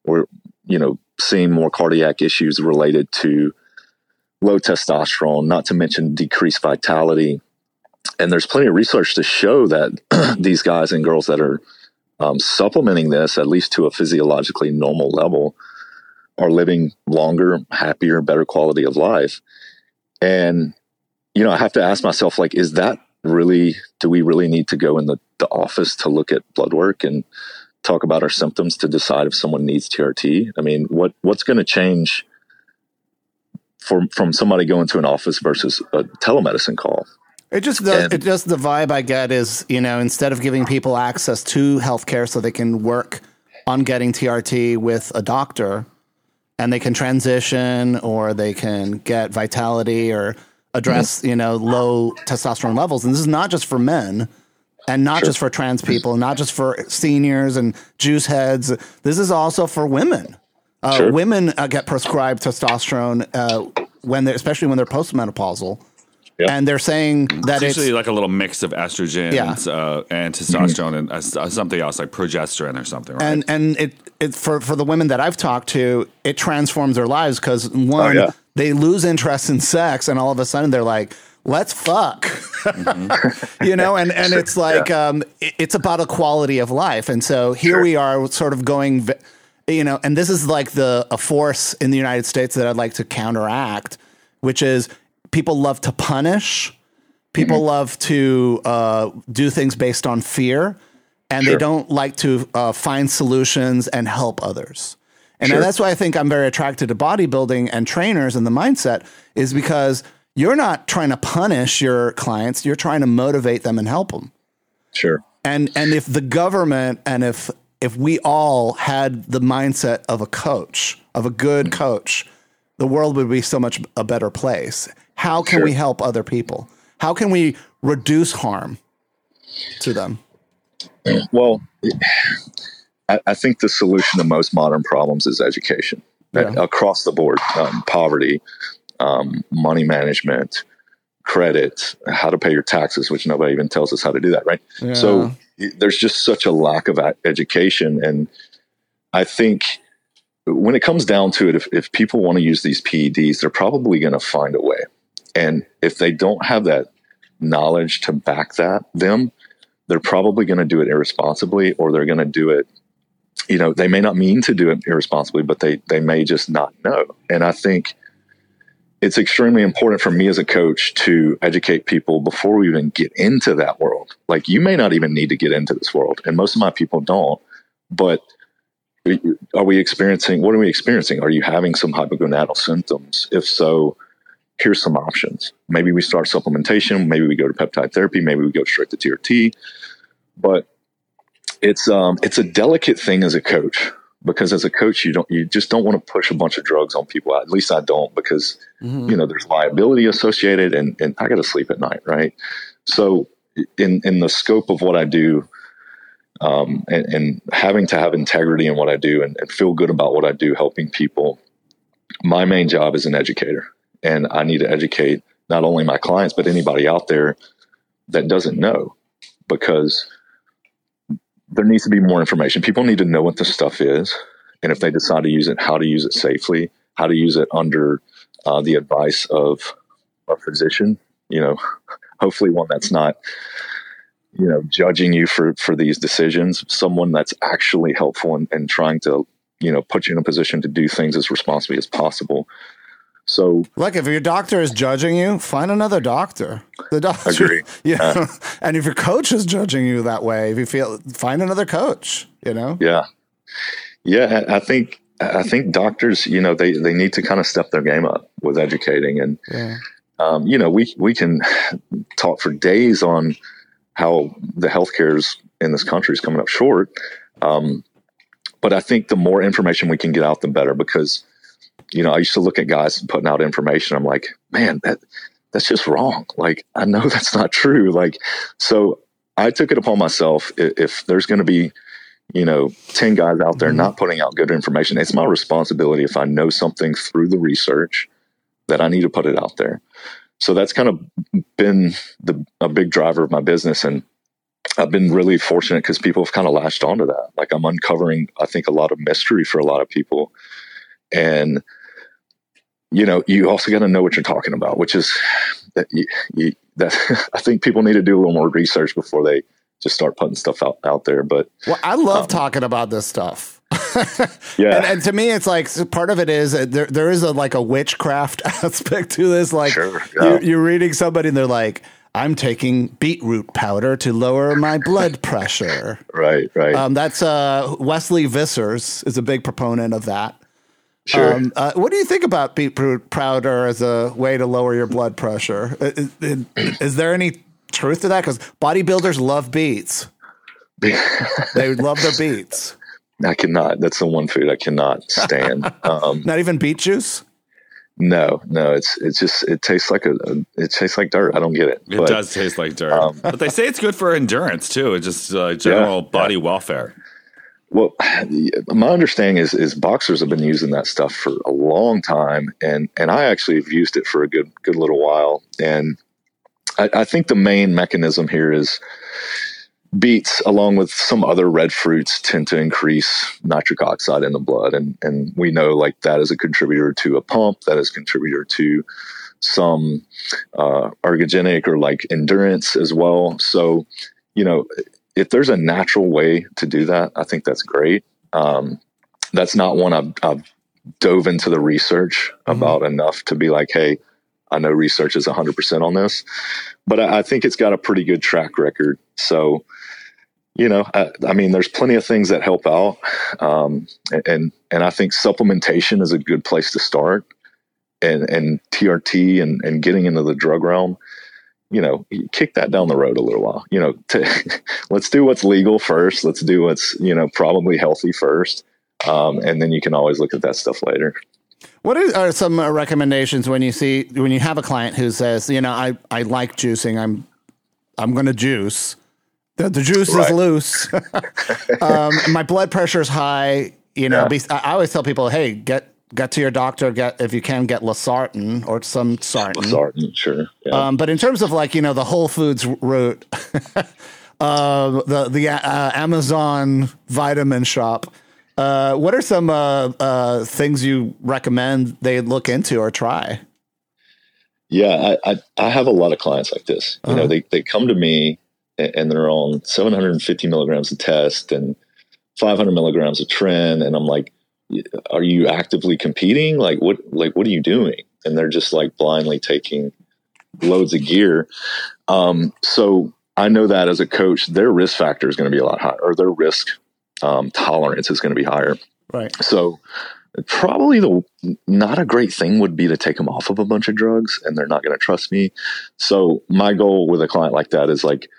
We're you know seeing more cardiac issues related to low testosterone, not to mention decreased vitality. And there's plenty of research to show that these guys and girls that are um, supplementing this, at least to a physiologically normal level, are living longer, happier, better quality of life. And you know, I have to ask myself, like, is that really do we really need to go in the, the office to look at blood work and talk about our symptoms to decide if someone needs TRT? I mean, what what's going to change from from somebody going to an office versus a telemedicine call? It just the, and, it just the vibe I get is you know instead of giving people access to healthcare so they can work on getting TRT with a doctor and they can transition or they can get vitality or address you know low testosterone levels. And this is not just for men and not sure. just for trans people not just for seniors and juice heads. This is also for women. Uh, sure. women uh, get prescribed testosterone uh, when they especially when they're postmenopausal Yep. And they're saying that it's usually like a little mix of estrogen yeah. uh, and testosterone mm-hmm. and uh, something else like progesterone or something. Right? And and it, it for for the women that I've talked to, it transforms their lives because one, oh, yeah. they lose interest in sex, and all of a sudden they're like, let's fuck mm-hmm. you know and and it's like yeah. um, it's about a quality of life and so here sure. we are sort of going you know and this is like the a force in the united states that i'd like to counteract which is people love to punish. People mm-hmm. love to uh, do things based on fear, and sure. they don't like to uh, find solutions and help others. And sure. that's why I think I'm very attracted to bodybuilding and trainers and the mindset is because you're not trying to punish your clients, you're trying to motivate them and help them. Sure. And and if the government and if if we all had the mindset of a coach, of a good mm-hmm. coach, the world would be so much a better place. How can sure. we help other people? How can we reduce harm to them? Well, I, I think the solution to most modern problems is education yeah. across the board um, poverty, um, money management, credit, how to pay your taxes, which nobody even tells us how to do that, right? Yeah. So there's just such a lack of education. And I think when it comes down to it, if, if people want to use these PEDs, they're probably going to find a way. And if they don't have that knowledge to back that them, they're probably going to do it irresponsibly or they're going to do it you know they may not mean to do it irresponsibly but they they may just not know. And i think it's extremely important for me as a coach to educate people before we even get into that world. Like you may not even need to get into this world and most of my people don't but are we experiencing what are we experiencing? Are you having some hypogonadal symptoms? If so here's some options. Maybe we start supplementation. Maybe we go to peptide therapy. Maybe we go straight to trt but it's um it's a delicate thing as a coach because as a coach you don't you just don't want to push a bunch of drugs on people. At least i don't because mm-hmm. you know there's liability associated and and i got to sleep at night right? So in in the scope of what i do um, and, and, having to have integrity in what I do and, and, feel good about what I do, helping people. My main job is an educator, and I need to educate not only my clients but anybody out there that doesn't know, because there needs to be more information. People need to know what this stuff is, and if they decide to use it, how to use it safely, how to use it under uh, the advice of a physician. You know, hopefully one that's not, you know, judging you for for these decisions. Someone that's actually helpful and, and trying to, you know, put you in a position to do things as responsibly as possible. So, like, if your doctor is judging you, find another doctor. The doctor, agree. Yeah, uh, and if your coach is judging you that way, if you feel, find another coach. You know. Yeah, yeah. I think I think doctors, you know, they they need to kind of step their game up with educating, and yeah. um, you know, we we can talk for days on how the healthcare's in this country is coming up short. Um, but I think the more information we can get out, the better because you know, I used to look at guys putting out information. I'm like, man, that that's just wrong. Like, I know that's not true. Like, so I took it upon myself. If, if there's going to be, you know, 10 guys out there mm-hmm. not putting out good information, it's my responsibility if I know something through the research that I need to put it out there. So that's kind of been the, a big driver of my business. And I've been really fortunate because people have kind of latched onto that. Like I'm uncovering, I think, a lot of mystery for a lot of people. And you know, you also got to know what you're talking about, which is that you, you, that I think people need to do a little more research before they just start putting stuff out, out there. But well, I love um, talking about this stuff. yeah, and, and, to me, it's like part of it is there. There is a like a witchcraft aspect to this. Like sure, yeah. you, are reading somebody, and they're like, "I'm taking beetroot powder to lower my blood pressure." right, right. Um, that's uh, Wesley Vissers is a big proponent of that. Sure. Um, uh, what do you think about beetroot powder as a way to lower your blood pressure? Is, is, is there any truth to that? Because bodybuilders love beets. they love their beets. I cannot. That's the one food I cannot stand. Um, Not even beet juice. No, no. It's it's just it tastes like a, a it tastes like dirt. I don't get it. It but, does taste like dirt, um, but they say it's good for endurance too. It's just uh, general yeah, body yeah. welfare. Well, my understanding is is boxers have been using that stuff for a long time, and and I actually have used it for a good good little while. And I, I think the main mechanism here is beets, along with some other red fruits, tend to increase nitric oxide in the blood, and and we know like that is a contributor to a pump, that is a contributor to some uh, ergogenic or like endurance as well. So, you know, if there's a natural way to do that, I think that's great. Um, that's not one I've, I've, dove into the research mm-hmm. about enough to be like, hey, I know research is 100% on this, but I, I, think it's got a pretty good track record. So, you know, I, I mean, there's plenty of things that help out, um, and and I think supplementation is a good place to start, and and TRT and and getting into the drug realm you know, kick that down the road a little while. You know, to, let's do what's legal first. Let's do what's you know probably healthy first, um, and then you can always look at that stuff later. What are some uh, recommendations when you see when you have a client who says, you know, I I like juicing. I'm I'm going to juice. The, the juice right. is loose. um, my blood pressure is high. You know, yeah. I always tell people, hey, get get to your doctor. Get if you can get losartan or some sartan. Losartan, sure. Yeah. Um, but in terms of like you know the Whole Foods route, uh, the the uh, Amazon vitamin shop. Uh, what are some uh, uh, things you recommend they look into or try? Yeah, I, I, I have a lot of clients like this. You uh-huh. know, they they come to me and they're on 750 milligrams of test and 500 milligrams of tren and i'm like are you actively competing like what like what are you doing and they're just like blindly taking loads of gear um, so i know that as a coach their risk factor is going to be a lot higher or their risk um, tolerance is going to be higher Right. so probably the not a great thing would be to take them off of a bunch of drugs and they're not going to trust me. So my goal with a client like that is like,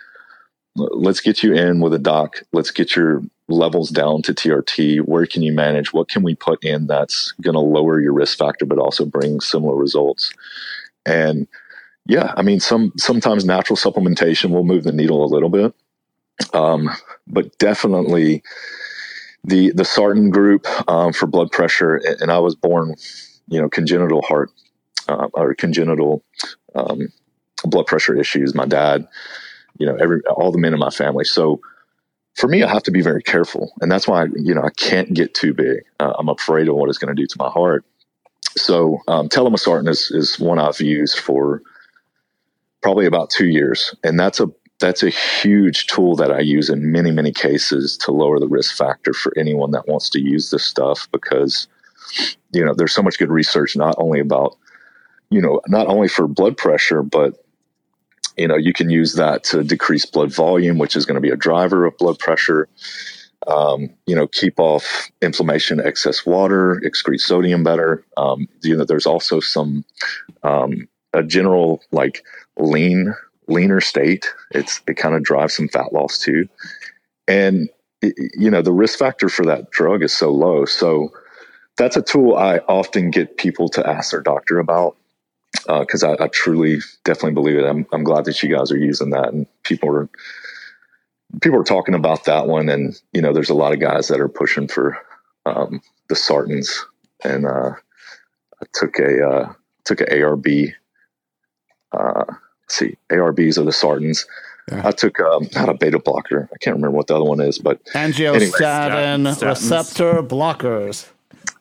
let's get you in with a doc. Let's get your levels down to TRT. Where can you manage? What can we put in that's going to lower your risk factor, but also bring similar results? And yeah, I mean, some sometimes natural supplementation will move the needle a little bit, um, but definitely the the Sartan group um, for blood pressure, and I was born, you know, congenital heart uh, or congenital um, blood pressure issues. My dad, you know, every all the men in my family. So for me, I have to be very careful, and that's why you know I can't get too big. Uh, I'm afraid of what it's going to do to my heart. So um, is is one I've used for probably about two years, and that's a that's a huge tool that I use in many, many cases to lower the risk factor for anyone that wants to use this stuff because, you know, there's so much good research, not only about, you know, not only for blood pressure, but, you know, you can use that to decrease blood volume, which is going to be a driver of blood pressure. Um, you know, keep off inflammation, excess water, excrete sodium better. Um, you know, there's also some, um, a general like lean leaner state. It's it kind of drives some fat loss too, and you know the risk factor for that drug is so low. So that's a tool I often get people to ask their doctor about because uh, I, I, truly definitely believe it. I'm, I'm glad that you guys are using that and people are people are talking about that one and you know there's a lot of guys that are pushing for um, the sartans and uh, I took a uh, took an ARB uh, see, ARBs are the Sartans. Yeah. I took um, not a beta blocker. I can't remember what the other one is, but angiotensin anyway, receptor blockers.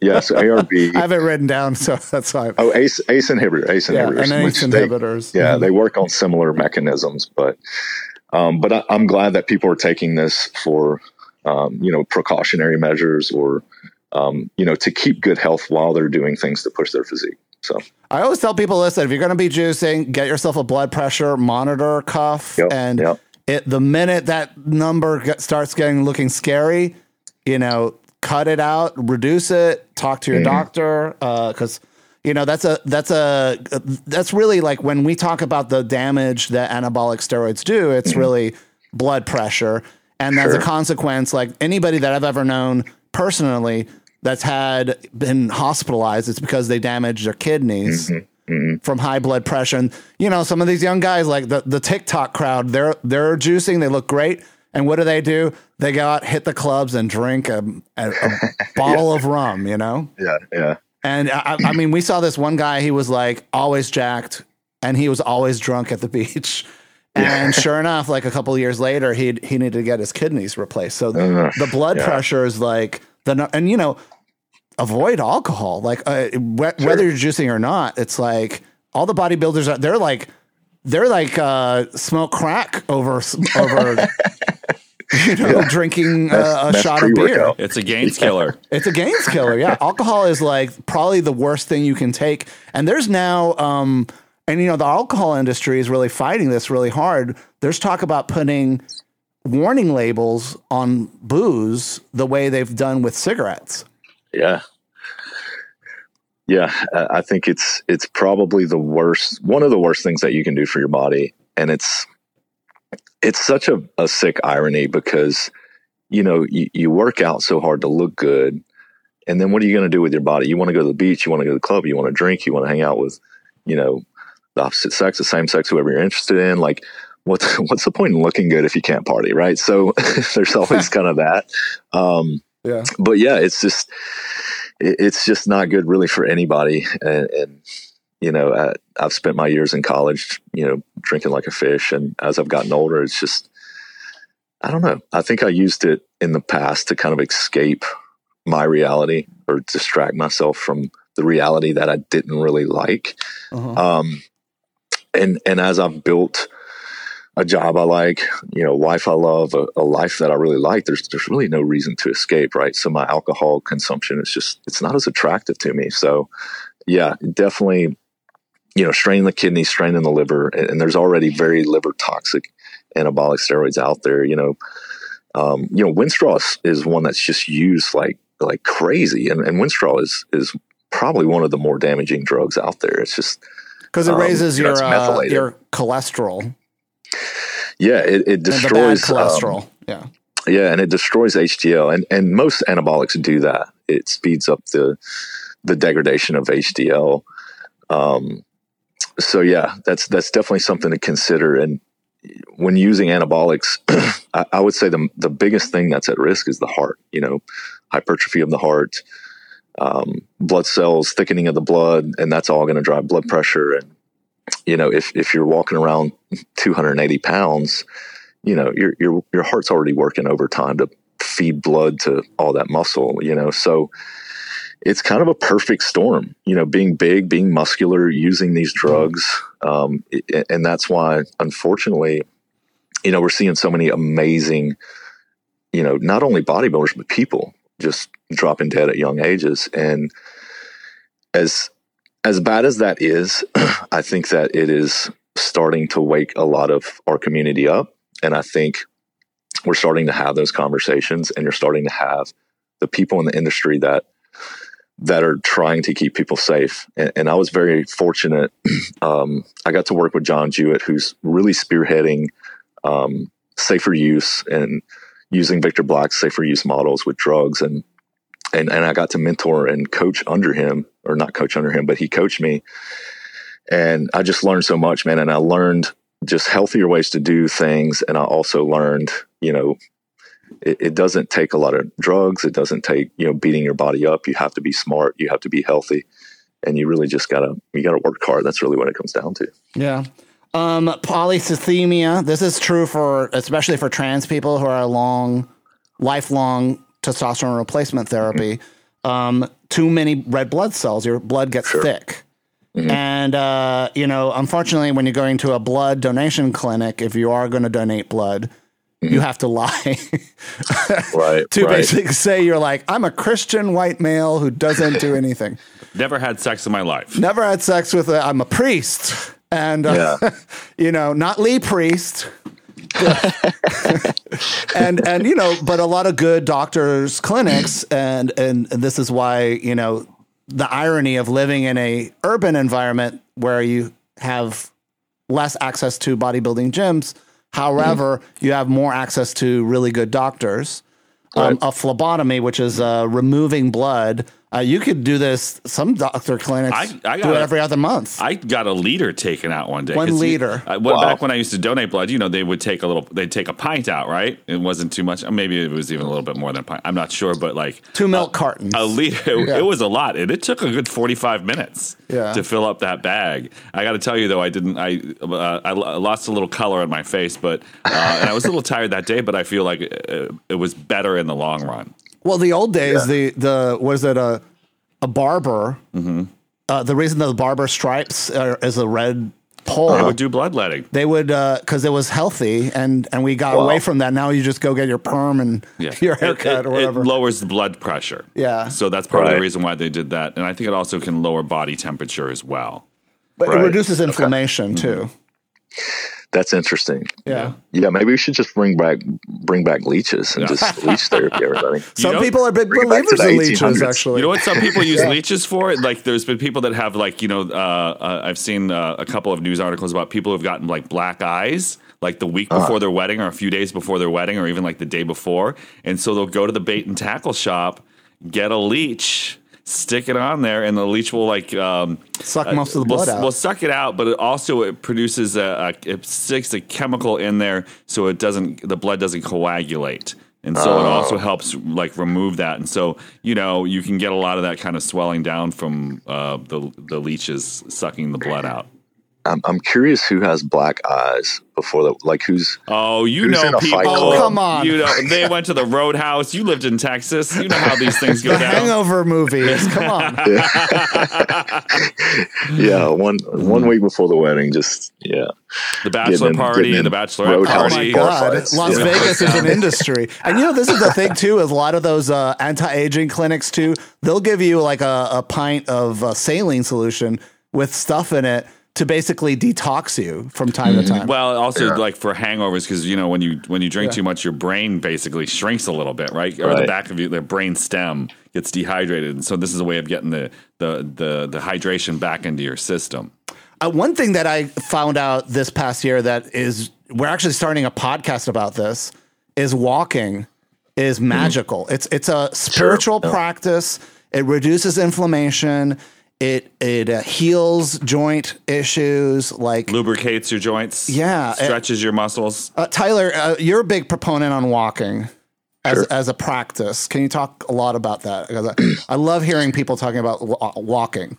Yes, ARB. I have it written down, so that's why. Oh, ACE, ACE inhibitor, ACE yeah, inhibitors. And ACE inhibitors. They, yeah, mm-hmm. they work on similar mechanisms, but um, but I, am glad that people are taking this for um, you know precautionary measures or um, you know to keep good health while they're doing things to push their physique. So I always tell people, listen, if you're going to be juicing, get yourself a blood pressure monitor cuff, yep, and yep. it the minute that number starts getting looking scary, you know, cut it out, reduce it, talk to your mm-hmm. doctor, because. Uh, you know that's a that's a that's really like when we talk about the damage that anabolic steroids do it's mm-hmm. really blood pressure and sure. as a consequence like anybody that i've ever known personally that's had been hospitalized, it's because they damaged their kidneys. Mm-hmm. Mm-hmm. From high blood pressure, and you know some of these young guys, like the, the TikTok crowd, they're they're juicing. They look great, and what do they do? They go out, hit the clubs, and drink a, a, a bottle yeah. of rum. You know? Yeah, yeah. And I, I, mean, we saw this one guy. He was like always jacked, and he was always drunk at the beach. And sure enough, like a couple years later, he he needed to get his kidneys replaced. So uh, the blood yeah. pressure is like the and you know avoid alcohol like uh, wh- sure. whether you're juicing or not it's like all the bodybuilders are they're like they're like uh, smoke crack over over you know yeah. drinking uh, a shot of beer. It's a gains killer. It's a gains killer yeah. Alcohol is like probably the worst thing you can take. And there's now um and you know the alcohol industry is really fighting this really hard. There's talk about putting warning labels on booze the way they've done with cigarettes. Yeah. Yeah, I think it's it's probably the worst one of the worst things that you can do for your body. And it's it's such a, a sick irony because you know you, you work out so hard to look good and then what are you going to do with your body you want to go to the beach you want to go to the club you want to drink you want to hang out with you know the opposite sex the same sex whoever you're interested in like what's what's the point in looking good if you can't party, right? So there's always kind of that. Um, yeah. But yeah, it's just it, it's just not good really for anybody. And, and you know, uh, I've spent my years in college, you know, drinking like a fish, and as I've gotten older, it's just I don't know. I think I used it in the past to kind of escape my reality or distract myself from the reality that I didn't really like. Uh-huh. Um, and and as I've built a job I like, you know, wife I love, a, a, life that I really like, there's there's really no reason to escape, right? So my alcohol consumption is just it's not as attractive to me. So yeah, definitely, you know, straining the kidney, straining the liver, and, and there's already very liver toxic anabolic steroids out there. You know, um, you know, Winstrol is, is, one that's just used like like crazy, and, and Winstrol is is probably one of the more damaging drugs out there. It's just because it um, raises um, your uh, your cholesterol. Yeah, it, it destroys cholesterol. Um, yeah, yeah, and it destroys HDL, and and most anabolics do that. It speeds up the the degradation of HDL. Um, so yeah, that's that's definitely something to consider. And when using anabolics, I, I, would say the the biggest thing that's at risk is the heart. You know, hypertrophy of the heart, um, blood cells, thickening of the blood, and that's all going to drive blood pressure. And you know, if if you're walking around 280 pounds, you know, your your your heart's already working overtime to feed blood to all that muscle. You know, so it's kind of a perfect storm, you know, being big, being muscular, using these drugs. Um, and that's why, unfortunately, you know, we're seeing so many amazing, you know, not only bodybuilders, but people just dropping dead at young ages. And as, as bad as that is, I think that it is starting to wake a lot of our community up. And I think we're starting to have those conversations and you're starting to have the people in the industry that that are trying to keep people safe. And, and I was very fortunate. Um, I got to work with John Jewett, who's really spearheading um, safer use and using Victor Black's safer use models with drugs. And, and, and I got to mentor and coach under him, or not coach under him, but he coached me. And I just learned so much, man. And I learned just healthier ways to do things. And I also learned, you know, it, it, doesn't take a lot of drugs. It doesn't take, you know, beating your body up. You have to be smart. You have to be healthy and you really just gotta, you gotta work hard. That's really what it comes down to. Yeah. Um, polycythemia. This is true for, especially for trans people who are long, lifelong testosterone replacement therapy. Mm-hmm. Um, too many red blood cells, your blood gets sure. thick. Mm-hmm. And, uh, you know, unfortunately, when you're going to a blood donation clinic, if you are going to donate blood, you mm-hmm. have to lie right to right. basically say you're like i'm a christian white male who doesn't do anything never had sex in my life never had sex with a i'm a priest and uh, yeah. you know not lee priest and and you know but a lot of good doctors clinics and and this is why you know the irony of living in a urban environment where you have less access to bodybuilding gyms However, mm-hmm. you have more access to really good doctors. Um, right. A phlebotomy, which is uh, removing blood uh, you could do this. Some doctor clinics I, I do it every other month. I got a liter taken out one day. One liter. You, uh, wow. Back when I used to donate blood, you know, they would take a little. They'd take a pint out, right? It wasn't too much. Maybe it was even a little bit more than a pint. I'm not sure, but like two milk cartons. A liter. Yeah. It was a lot, and it took a good 45 minutes yeah. to fill up that bag. I got to tell you though, I didn't. I uh, I lost a little color on my face, but uh, and I was a little tired that day. But I feel like it, it was better in the long run. Well, the old days, yeah. the the was it a a barber. Mm-hmm. Uh, the reason the barber stripes are, is a red pole. They would do bloodletting. They would because uh, it was healthy, and and we got away from that. Now you just go get your perm and yeah. your haircut it, it, or whatever. It lowers the blood pressure. Yeah. So that's part right. of the reason why they did that, and I think it also can lower body temperature as well. But right. it reduces inflammation okay. too. That's interesting. Yeah. Yeah. Maybe we should just bring back bring back leeches and yeah. just leech therapy, everybody. Some know, people are big believers in leeches, actually. You know what? Some people use yeah. leeches for it. Like, there's been people that have like, you know, uh, uh, I've seen uh, a couple of news articles about people who've gotten like black eyes like the week uh-huh. before uh-huh. their wedding or a few days before their wedding or even like the day before. And so they'll go to the bait and tackle shop, get a leech stick it on there, and the leech will like um, suck uh, most of the blood will, out. Will suck it out, but it also it produces a, a, it sticks a chemical in there so it doesn't the blood doesn't coagulate. And so oh. it also helps like remove that, and so you know you can get a lot of that kind of swelling down from uh, the the leeches sucking the blood out. I'm, I'm curious who has black eyes before the like who's Oh, you Who's know people. Club? Come on. You know they went to the Roadhouse. You lived in Texas. You know how these things go The down. Hangover movies. Come on. yeah one one week before the wedding. Just yeah, The bachelor in- party and the in bachelorette Roadhouse Oh party. my God, fights. Las Yeah. Vegas is an industry, and you know this is the thing too. Is a lot of those uh, anti-aging clinics too. They'll give you like a, a pint of uh, saline solution with stuff in it to basically detox you from time to time. Well, also like for hangovers, because you know when you when you drink too much, your brain basically shrinks a little bit, right? Or the back of your the brain stem gets dehydrated, and so this is a way of getting the the the, the hydration back into your system. Uh, one thing that I found out this past year that is we're actually starting a podcast about this is walking is magical. It's it's a spiritual practice. It reduces inflammation. It it uh, heals joint issues like Lubricates your joints. Yeah, it- stretches your muscles. uh, Tyler. Uh, you're a big proponent on walking as as a practice. Can you talk a lot about that? Because I, I love hearing people talking about wa- walking.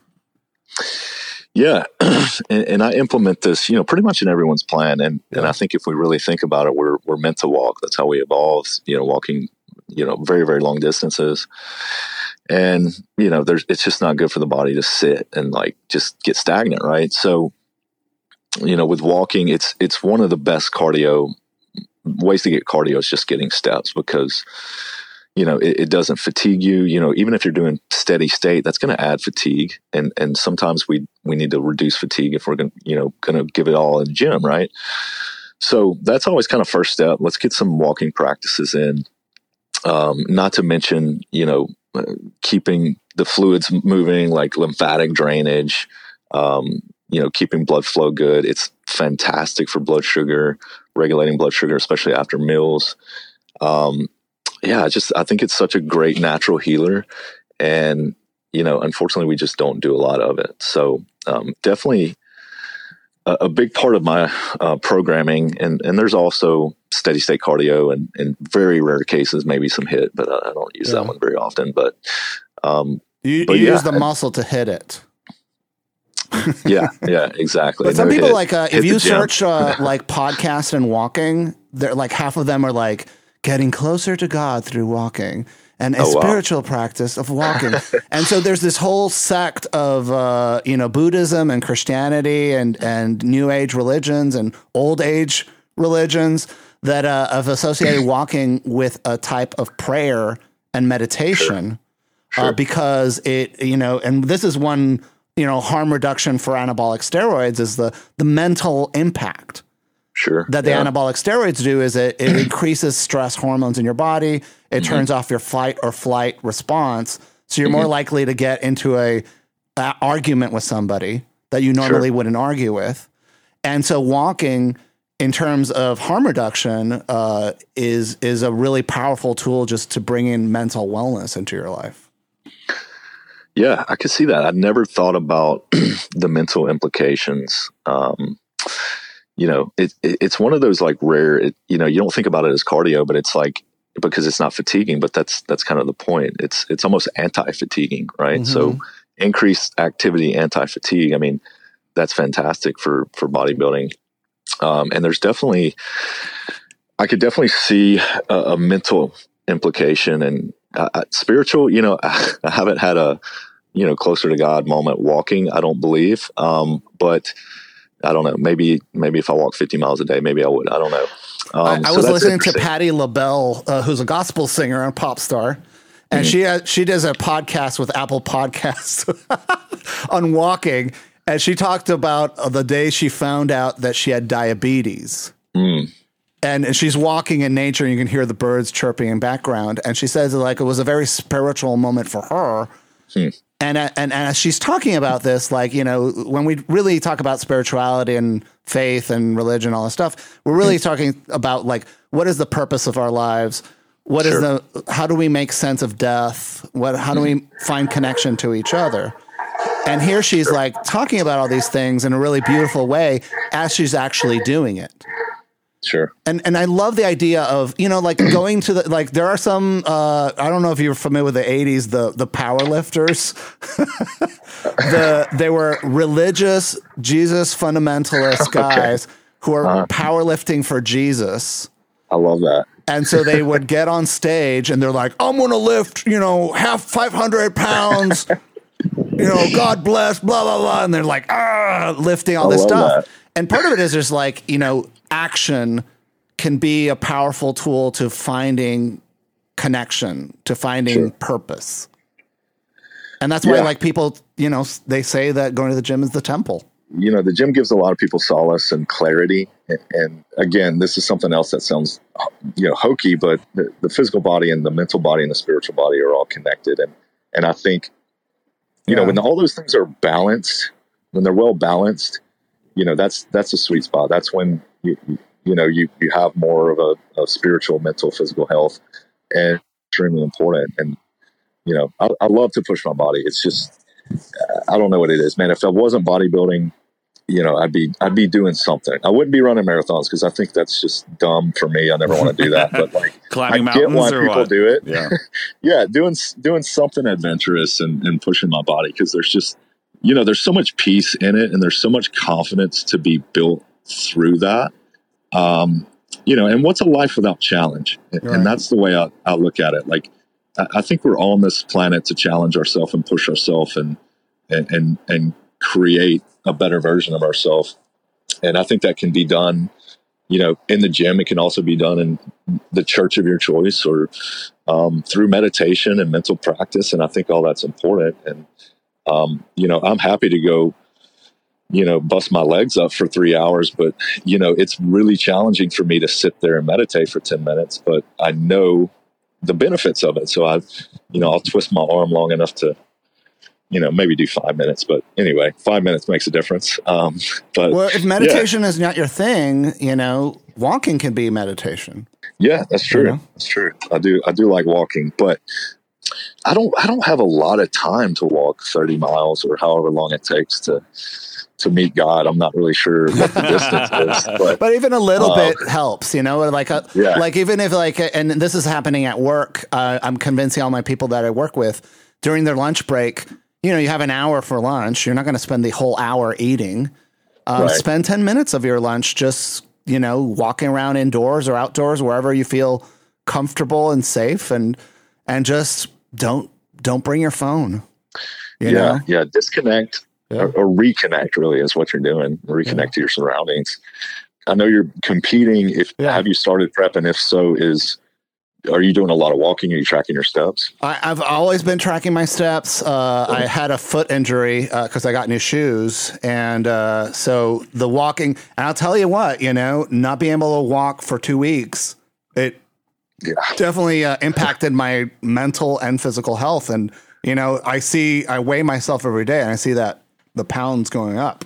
Yeah, and, and I implement this, you know, pretty much in everyone's plan. And and I think if we really think about it, we're we're meant to walk. That's how we evolved. You know, walking, you know, very very long distances. And you know, there's it's just not good for the body to sit and like just get stagnant, right? So, you know, with walking, it's it's one of the best cardio ways to get cardio is just getting steps because you know it, it doesn't fatigue you. You know even if you're doing steady state that's going to add fatigue. And and sometimes we we need to reduce fatigue if we're going to you know going to give it all in the gym right? So that's always kind of first step. Let's get some walking practices in um, not to mention you know uh, keeping the fluids moving like lymphatic drainage um, you know keeping blood flow good. It's fantastic for blood sugar regulating blood sugar especially after meals. Um, yeah, I just I think it's such a great natural healer, and you know, unfortunately, we just don't do a lot of it. So um, definitely a, a big part of my uh, programming, and and there's also steady state cardio, and in very rare cases maybe some HIIT, but I, I don't use Yeah. that one very often. But um, You, But you yeah. use the muscle to hit it. yeah, yeah, exactly. But some No, people hit- like uh, if you search uh, like podcast and walking, they're like half of them are like getting closer to God through walking and a Oh, wow. spiritual practice of walking. and so there's this whole sect of uh, you know Buddhism and Christianity and and New Age religions and Old Age religions that uh, have associated walking with a type of prayer and meditation uh, because it you know and this is one you know harm reduction for anabolic steroids is the the mental impact sure. that the yeah. anabolic steroids do is it, it increases stress hormones in your body. It turns off your fight or flight response. So you're more likely to get into a, a argument with somebody that you normally wouldn't argue with. And so walking in terms of harm reduction uh, is is a really powerful tool just to bring in mental wellness into your life. Yeah, I could see that. I'd never thought about the mental implications. Um, you know, it, it, it's one of those like rare. It, you know, you don't think about it as cardio, but it's like because it's not fatiguing. But that's that's kind of the point. It's it's almost anti-fatiguing, right? So increased activity, anti-fatigue. I mean, that's fantastic for for bodybuilding. Um, and there's definitely, I could definitely see a, a mental implication and uh, uh, spiritual. You know, I haven't had a you know closer to God moment walking. I don't believe, um, but I don't know. Maybe maybe if I walk 50 miles a day, maybe I would. I don't know. Um, I, I so was listening to. Patti LaBelle, uh, who's a gospel singer and pop star, and she has, she does a podcast with Apple Podcasts on walking, and she talked about the day she found out that she had diabetes. Mm. And, and she's walking in nature, and you can hear the birds chirping in background. And she says like it was a very spiritual moment for her. And, uh, and and as she's talking about this, like you know, when we really talk about spirituality and faith and religion, all this stuff, we're really talking about like what is the purpose of our lives? What is Sure. the how do we make sense of death? What how do we find connection to each other? And here she's like talking about all these things in a really beautiful way as she's actually doing it. Sure. And and I love the idea of, you know, like going to the like there are some uh I don't know if you're familiar with the 80s the the power lifters. the they were religious Jesus fundamentalist guys okay. who are uh-huh. powerlifting for Jesus. I love that. And so they would get on stage and they're like, I'm going to lift, you know, half 500 pounds, you know, God bless, blah, blah, blah. And they're like, ah, lifting all I this stuff. That. And part of it is just like, you know, action can be a powerful tool to finding connection, to finding sure. purpose. And that's why, yeah. like, people, you know, they say that going to the gym is the temple. You know, the gym gives a lot of people solace and clarity. And, and again, this is something else that sounds, you know, hokey, but the, the, physical body and the mental body and the spiritual body are all connected. And, and I think, you yeah. know, when all those things are balanced, when they're well balanced, you know, that's, that's a sweet spot. That's when you, you know you you have more of a, a spiritual, mental, physical health, and extremely important. And you know, I, I love to push my body. It's just I don't know what it is, man. If I wasn't bodybuilding, you know, I'd be I'd be doing something. I wouldn't be running marathons because I think that's just dumb for me. I never want to do that. But like, climbing I get why people what? do it. Yeah, yeah, doing doing something adventurous and, and pushing my body because there's just you know there's so much peace in it and there's so much confidence to be built through that um, you know, and what's a life without challenge? Right. And that's the way I, I look at it. Like, I, I think we're on this planet to challenge ourselves and push ourselves and, and, and, and create a better version of ourselves. And I think that can be done, you know, in the gym. It can also be done in the church of your choice or um, through meditation and mental practice. And I think all that's important. And, um, you know, I'm happy to go you know, bust my legs up for three hours. But, you know, it's really challenging for me to sit there and meditate for 10 minutes. But I know the benefits of it. So I, you know, I'll twist my arm long enough to, you know, maybe do five minutes. But anyway, five minutes makes a difference. Um, but well, if meditation yeah. is not your thing, you know, walking can be meditation. Yeah, that's true. You know? That's true. I do. I do like walking, but I don't. I don't have a lot of time to walk thirty miles or however long it takes to to meet God. I'm not really sure what the distance is, but, but even a little uh, bit helps, you know, like, a, yeah. like even if like, and this is happening at work, uh, I'm convincing all my people that I work with during their lunch break, you know, you have an hour for lunch. You're not going to spend the whole hour eating. Uh, right. Spend 10 minutes of your lunch just, you know, walking around indoors or outdoors, wherever you feel comfortable and safe and, and just don't, don't bring your phone. You yeah. Know? Yeah. Disconnect yeah. or, or, reconnect really is what you're doing reconnect yeah. to your surroundings i know you're competing if yeah. have you started prep and if so is are you doing a lot of walking? Are you tracking your steps? I, have always been tracking my steps. Uh, I had a foot injury because uh, I got new shoes, and uh, so the walking. And I'll tell you what, you know, not being able to walk for two weeks, it yeah. definitely uh, impacted my mental and physical health. And you know, I see, I weigh myself every day, and I see that the pounds going up.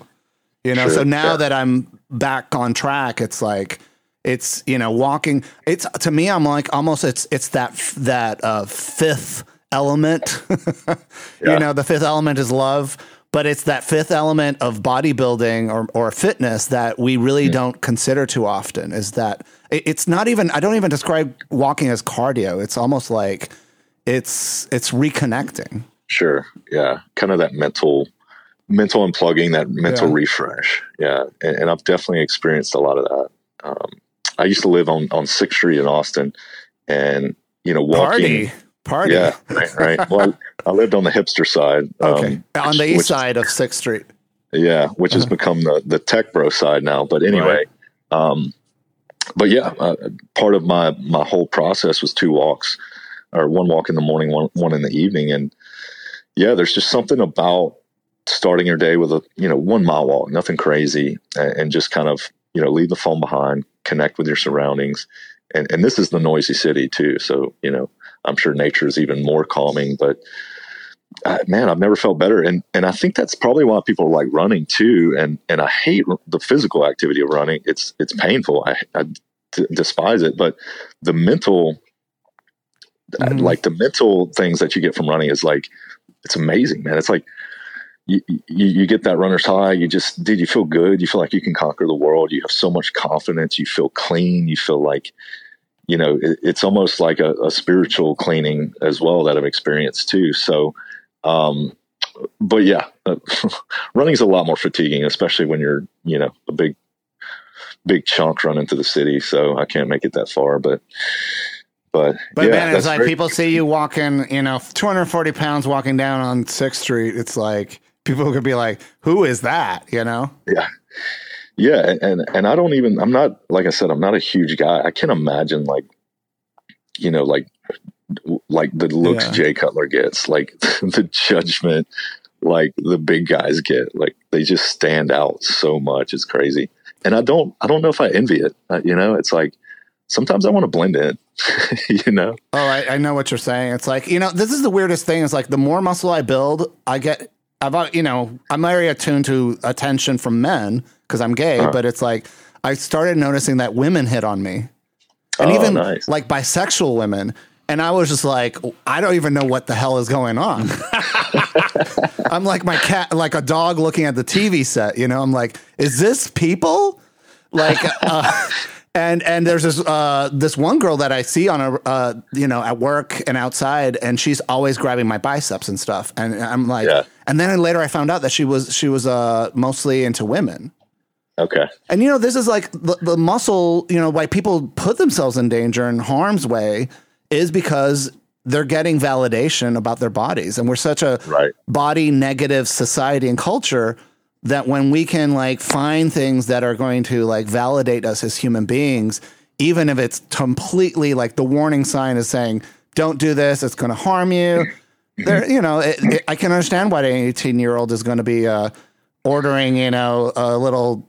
You know, sure, so now sure. that I'm back on track, it's like it's you know walking. It's to me, I'm like almost it's it's that that uh, fifth element. yeah. You know, the fifth element is love, but it's that fifth element of bodybuilding or or fitness that we really mm. don't consider too often. Is that it's not even I don't even describe walking as cardio. It's almost like it's it's reconnecting. Sure. Yeah. Kind of that mental mental unplugging, that mental yeah. refresh. Yeah, and, and, I've definitely experienced a lot of that. Um, I used to live on on Sixth Street in Austin, and you know, walking. Party. Party. Yeah, right. right. well, I, I, lived on the hipster side. Okay, um, on the east side of Sixth Street. Yeah, which uh-huh. has become the the tech bro side now. But anyway, right. um, but yeah, uh, part of my my whole process was two walks, or one walk in the morning, one one in the evening, and yeah, there's just something about starting your day with a you know one mile walk, nothing crazy, and, and just kind of you know leave the phone behind, connect with your surroundings, and and this is the noisy city too. So you know I'm sure nature is even more calming, but. Uh, man, I've never felt better, and and I think that's probably why people like running too. And and I hate the physical activity of running. It's it's painful. I, I d- despise it, but the mental, mm-hmm. like the mental things that you get from running is like it's amazing, man. It's like you, you, you get that runner's high. You just, did you feel good? You feel like you can conquer the world. You have so much confidence. You feel clean. You feel like, you know, it, it's almost like a, a, spiritual cleaning as well that I've experienced too. So, um, but yeah, uh, running is a lot more fatiguing, especially when you're, you know, a big, big chunk running to the city. So I can't make it that far, but, but, but yeah, man, it's like great. people see you walking, you know, 240 pounds walking down on Sixth Street. It's like people could be like, "Who is that?" You know? Yeah, yeah, and and I don't even. I'm not like I said. I'm not a huge guy. I can't imagine like, you know, like like the looks yeah. Jay Cutler gets, like the judgment, like the big guys get. Like they just stand out so much. It's crazy, and I don't. I don't know if I envy it. Uh, you know, it's like sometimes I want to blend in, you know? Oh, I, I, know what you're saying. It's like, you know, this is the weirdest thing. It's like the more muscle I build, I get, I've, you know, I'm very attuned to attention from men because I'm gay, uh-huh. but it's like, I started noticing that women hit on me and oh, even nice. like bisexual women. And I was just like, I don't even know what the hell is going on. I'm like my cat, like a dog looking at the TV set, you know, I'm like, is this people? Like, uh, and and there's this uh, this one girl that I see on a uh, you know at work and outside, and she's always grabbing my biceps and stuff, and I'm like, yeah. and then later I found out that she was she was uh, mostly into women. Okay. And you know, this is like the, the muscle. You know, why people put themselves in danger and harm's way is because they're getting validation about their bodies, and we're such a right. body negative society and culture that when we can like find things that are going to like validate us as human beings, even if it's completely like the warning sign is saying, don't do this, it's going to harm you. There, you know, it, it, I can understand why an 18 year old is going to be uh, ordering, you know, a little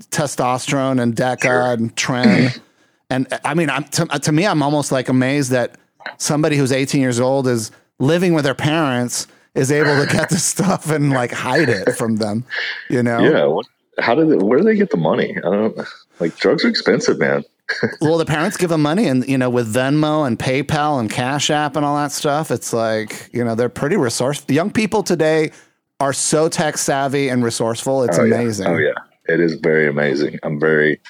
testosterone and Deca and Tren. And I mean, I'm, to, to me, I'm almost like amazed that somebody who's 18 years old is living with their parents is able to get the stuff and like hide it from them. You know? Yeah. What, how did they, where do they get the money? I don't like drugs are expensive, man. well, the parents give them money, and you know, with Venmo and PayPal and Cash App and all that stuff, it's like you know they're pretty resourceful. Young people today are so tech savvy and resourceful. It's oh, amazing. Yeah. Oh yeah, it is very amazing. I'm very,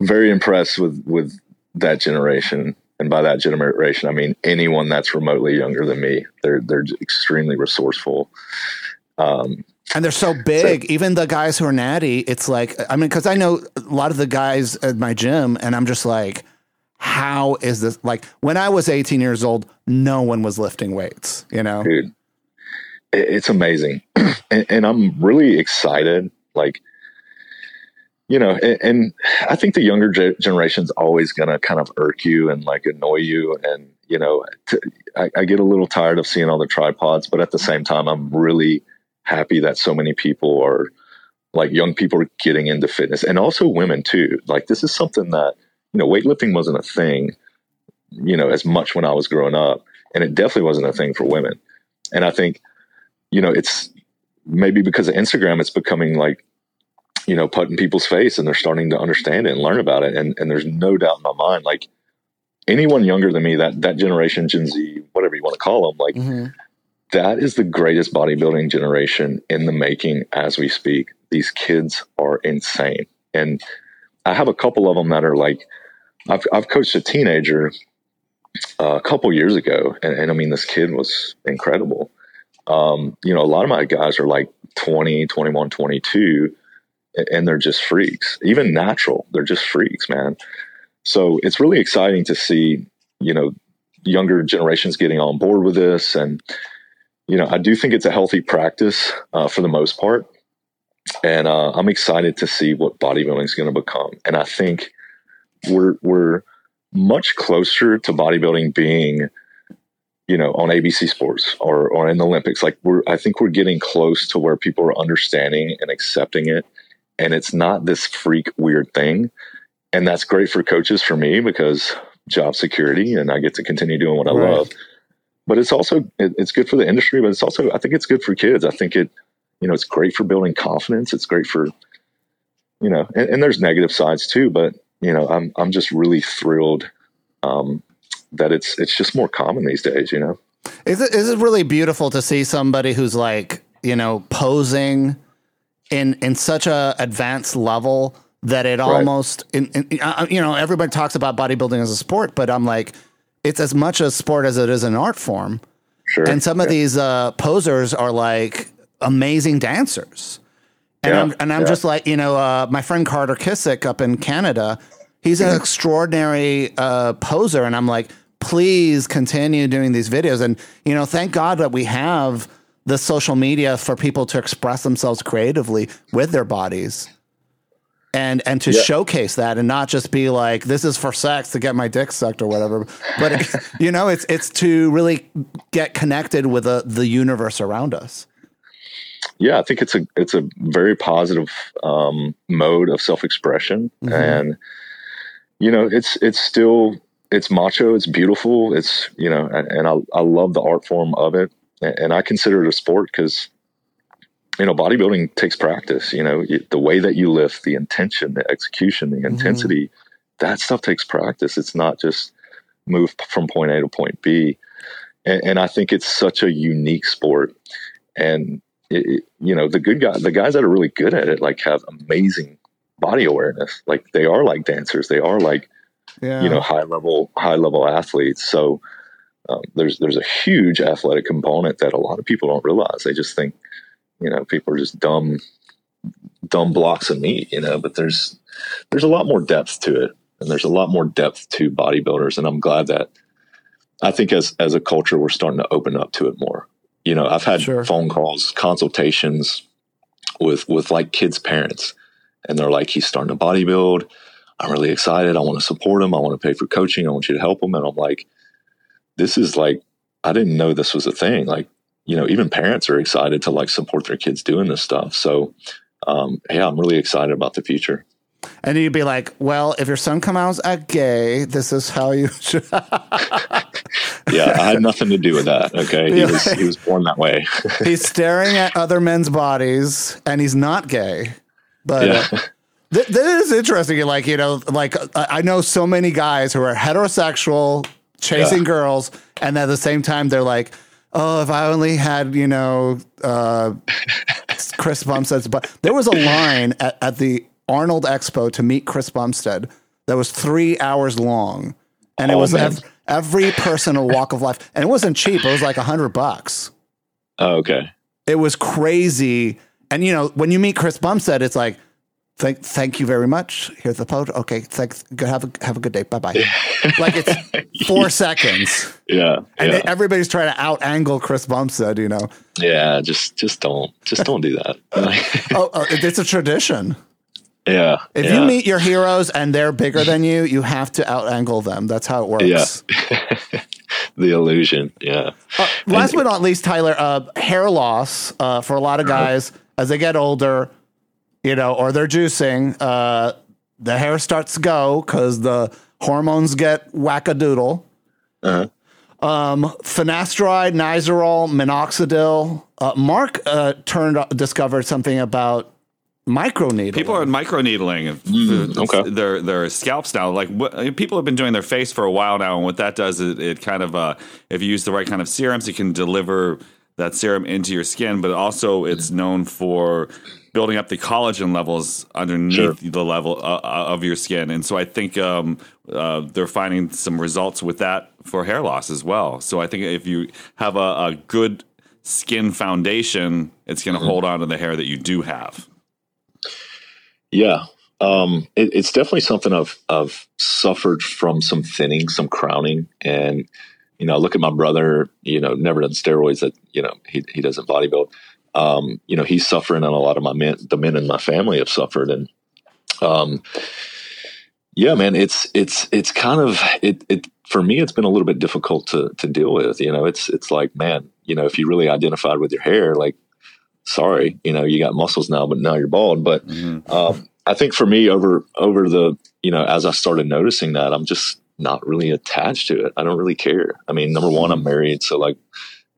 very impressed with with that generation and by that generation, I mean anyone that's remotely younger than me. They're they're extremely resourceful. Um, and they're so big. So, Even the guys who are natty, it's like I mean, because I know a lot of the guys at my gym, and I'm just like, how is this? Like when I was 18 years old, no one was lifting weights. You know, dude, it's amazing, and, and I'm really excited. Like you know, and, and, I think the younger ge- generation's always going to kind of irk you and like annoy you. And, you know, to, I, I, get a little tired of seeing all the tripods, but at the same time, I'm really happy that so many people are like young people are getting into fitness and also women too. Like, this is something that, you know, weightlifting wasn't a thing, you know, as much when I was growing up. And it definitely wasn't a thing for women. And I think, you know, it's maybe because of Instagram, it's becoming like you know, put in people's face and they're starting to understand it and learn about it. And, and there's no doubt in my mind, like anyone younger than me, that, that generation, Gen Z, whatever you want to call them, like mm-hmm. that is the greatest bodybuilding generation in the making as we speak. These kids are insane. And I have a couple of them that are like, I've, I've coached a teenager uh, a couple years ago. And, and I mean, this kid was incredible. Um, you know, a lot of my guys are like 20, 21, 22 and they're just freaks. Even natural, they're just freaks, man. So it's really exciting to see, you know, younger generations getting on board with this, and you know, I do think it's a healthy practice uh, for the most part, and uh, I'm excited to see what bodybuilding is going to become. And I think we're we're much closer to bodybuilding being you know on abc sports or, or in the olympics like we're i think we're getting close to where people are understanding and accepting it and it's not this freak weird thing. And that's great for coaches for me because job security and I get to continue doing what I right. love. But it's also it, it's good for the industry, but it's also I think it's good for kids. I think it you know it's great for building confidence. It's great for you know, and, and there's negative sides too. But you know, I'm I'm just really thrilled um, that it's it's just more common these days. You know, is it is it really beautiful to see somebody who's like you know, posing in in such a advanced level that it almost, in, in, you know, everybody talks about bodybuilding as a sport, but I'm like, it's as much a sport as it is an art form. Sure. And some of these uh, posers are like amazing dancers. And Yeah, I'm and I'm yeah. just like, you know, uh, my friend Carter Kissick up in Canada, he's an extraordinary uh, poser. And I'm like, please continue doing these videos. And, you know, thank God that we have the social media for people to express themselves creatively with their bodies. And and to Yeah. showcase that and not just be like this is for sex to get my dick sucked or whatever, but it, you know it's it's to really get connected with the the universe around us. yeah, I think it's a it's a very positive um, mode of self expression, Mhm. and you know, it's it's still it's macho, it's beautiful, it's you know, and, and I I love the art form of it, and, I consider it a sport because you know bodybuilding takes practice. You know, the way that you lift, the intention, the execution, the mm-hmm. intensity, that stuff takes practice. It's not just move from point A to point B, and, and I think it's such a unique sport, and it, it- you know the good guy the guys that are really good at it like have amazing body awareness like they are like dancers they are like Yeah. you know high level high level athletes so um, there's there's a huge athletic component that a lot of people don't realize. They just think you know people are just dumb dumb blocks of meat you know but there's there's a lot more depth to it and there's a lot more depth to bodybuilders and i'm glad that i think as as a culture we're starting to open up to it more. You know i've had Sure. phone calls consultations with with like kids parents and they're like he's starting to bodybuild. I'm really excited. I want to support him. I want to pay for coaching. I want you to help him. And i'm like this is like i didn't know this was a thing like you know even parents are excited to like support their kids doing this stuff so um yeah i'm really excited about the future And you'd be like, well, if your son comes out as gay, this is how you should. yeah i had nothing to do with that okay he was he was born that way he's staring at other men's bodies and he's not gay. But yeah uh, th- that is interesting. Like, you know, like I I know so many guys who are heterosexual, chasing Yeah. girls, and at the same time, they're like, oh, if I only had, you know, uh, Chris Bumstead's but there was a line at, at the Arnold Expo to meet Chris Bumstead that was three hours long. And it Oh, was ev- every person a walk of life. And it wasn't cheap. It was like a hundred bucks. oh, okay It was crazy. And you know, when you meet Chris Bumstead, it's like, thank thank you very much. Here's the photo. Okay, thanks. Good have a have a good day. Bye bye. like it's four seconds. yeah And yeah. everybody's trying to out angle Chris Bumstead, you know. yeah just just don't just don't do that Oh, oh, it's a tradition. yeah If you meet your heroes and they're bigger than you, you have to out angle them. That's how it works. Yeah. the illusion. Yeah. Uh, last but not least, Tyler, uh, hair loss uh, for a lot of guys as they get older, you know, or they're juicing, uh, the hair starts to go because the hormones get wackadoodle. Uh-huh. Um, finasteride, Nizoral, minoxidil. Uh, Marc uh, turned discovered something about microneedling. People are microneedling Mm, okay. their their scalps now. Like what, people have been doing their face for a while now, and what that does is it kind of uh, if you use the right kind of serums, it can deliver that serum into your skin. But also, it's known for building up the collagen levels underneath Sure. the level uh, uh, of your skin. And so I think um, uh, they're finding some results with that for hair loss as well. So I think if you have a, a good skin foundation, it's Mm-hmm. going to hold on to the hair that you do have. Yeah. Um, it, it's definitely something I've, I've suffered from some thinning, some crowning. And, you know, look at my brother, you know, never done steroids that, you know, he, he doesn't bodybuild. Um, you know, he's suffering and a lot of my men, the men in my family have suffered. And, um, yeah, man, it's, it's, it's kind of, it, it, for me, it's been a little bit difficult to, to deal with, you know, it's, it's like, man, you know, if you really identified with your hair, like, sorry, you know, you got muscles now, but now you're bald. But, um, I think for me, over over the you know, as I started noticing that, I'm just not really attached to it. I don't really care. I mean, number one, I'm married, so like,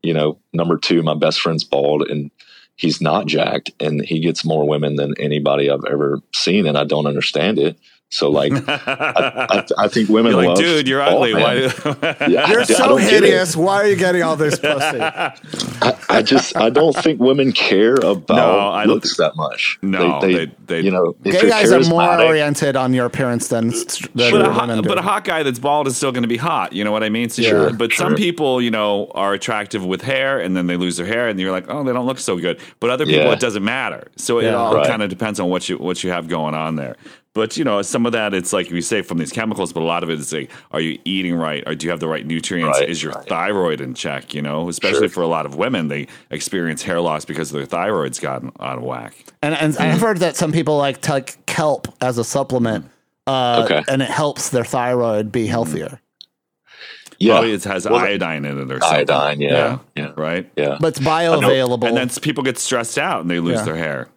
you know, number two, my best friend's bald and he's not jacked, and he gets more women than anybody I've ever seen, and I don't understand it. So like, I, I, I think women You're like, love dude, you're ugly. Why? Yeah, You're I so don't get it. hideous. Why are you getting all this pussy? I, I just I don't think women care about No, I don't looks that much. No, they- they- you know if Gay guys are more oriented on your appearance than, than But a, women hot, do. but a hot guy that's bald is still going to be hot. You know what I mean? So Sure, but some people, you know, are attractive with hair, and then they lose their hair, and you're like, oh, they don't look so good. But other people, Yeah. it doesn't matter. So it Yeah. all Right. kind of depends on what you what you have going on there. But you know, some of that it's like we say from these chemicals, but a lot of it is like, are you eating right? Or do you have the right nutrients? Right, is your right. thyroid in check? You know, especially Sure. for a lot of women, they experience hair loss because their thyroid's gotten out of whack. And, and I've heard that some people like take kelp as a supplement, uh, Okay. and it helps their thyroid be healthier. Yeah, Probably it has Well, iodine in it or something. iodine. Yeah, yeah, Right. yeah. But it's bioavailable. And then people get stressed out and they lose Yeah. their hair.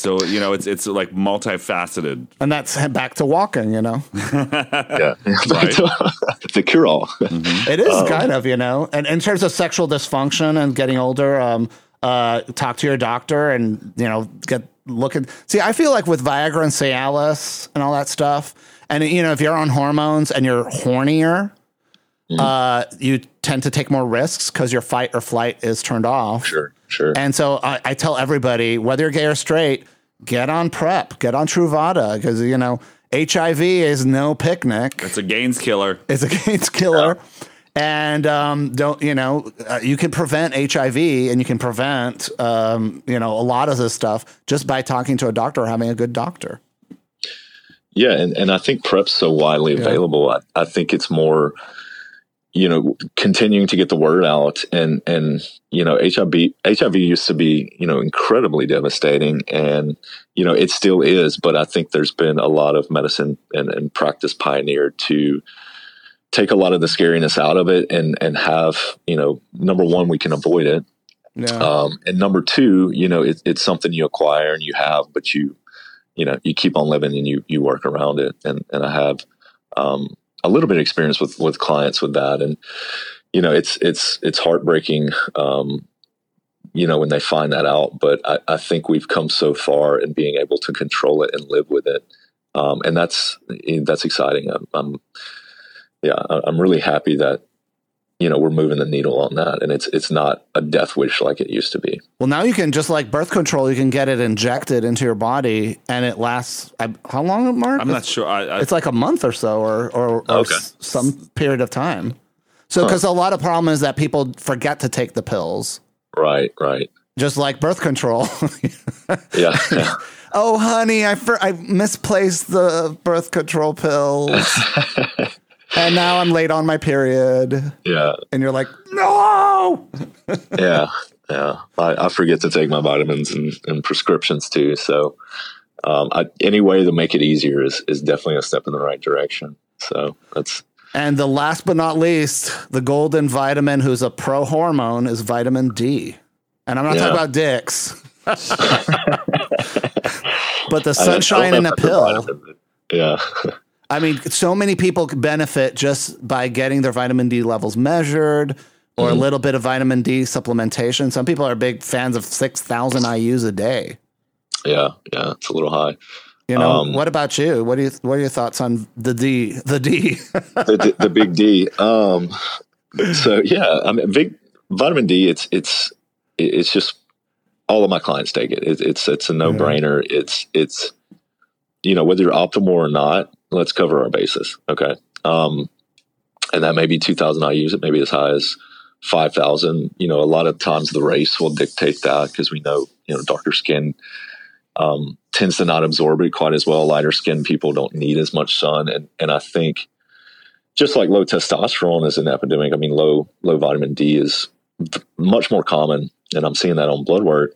So you know, it's it's like multifaceted. and that's back to walking, you know. yeah. Right. the cure all. It is kind of, you know. And in terms of sexual dysfunction and getting older, um, uh, talk to your doctor and you know get looking. See, I feel like with Viagra and Cialis and all that stuff, and you know, if you're on hormones and you're hornier, uh, you tend to take more risks because your fight or flight is turned off. sure, sure. And so I, I tell everybody, whether you're gay or straight, get on PrEP, get on Truvada, because you know HIV is no picnic. It's a gains killer. It's a AIDS killer. And um, don't you know? Uh, you can prevent HIV, and you can prevent um, you know a lot of this stuff just by talking to a doctor or having a good doctor. Yeah, and, and I think prep's so widely available. I, I think it's more, you know, continuing to get the word out and and you know, HIV HIV used to be, you know, incredibly devastating and you know, it still is, but I think there's been a lot of medicine and, and practice pioneered to take a lot of the scariness out of it and and have, you know, number one, we can avoid it. Yeah, Um, and number two, you know, it, it's something you acquire and you have, but you, you know, you keep on living and you, you work around it. And, and I have, um, a little bit of experience with, with clients with that. And, you know, it's, it's, it's heartbreaking, um, you know, when they find that out, but I, I think we've come so far in being able to control it and live with it. Um, and that's, that's exciting. I'm, I'm yeah, I'm really happy that, you know, we're moving the needle on that, and it's it's not a death wish like it used to be. well, now you can just like birth control, you can get it injected into your body, and it lasts. I, how long, Marc? I'm not sure. I, I, It's like a month or so, or or, or Okay. s- some period of time. So, because a lot of problem is that people forget to take the pills, Right, right. just like birth control. Yeah, yeah. oh, honey, I for, I misplaced the birth control pills, and now I'm late on my period. yeah, And you're like, no. yeah, yeah. I, I forget to take my vitamins and, and prescriptions too. So, um, I, any way to make it easier is is definitely a step in the right direction. So that's And the last but not least, the golden vitamin, who's a pro hormone, is vitamin D. And I'm not Yeah. talking about dicks, but the I- I don't sunshine in a pill. Yeah, I mean, so many people benefit just by getting their vitamin D levels measured or Mm-hmm. a little bit of vitamin D supplementation. Some people are big fans of 6,000 IUs a day. yeah, yeah. It's a little high. You know, Um, what about you? What do you what are your thoughts on the D, the D? the, the, big D. Um, so yeah, I mean, big vitamin D. It's it's it's just all of my clients take it. it it's it's a no brainer. It's it's you know whether you're optimal or not. Let's cover our bases. Okay, um, and that may be two thousand IU's. It may be as high as five thousand. You know, a lot of times the race will dictate that because we know you know darker skin um, tends to not absorb it quite as well. Lighter skinned people don't need as much sun, and and I think just like low testosterone is an epidemic. I mean, low low vitamin D is much more common, and I'm seeing that on blood work.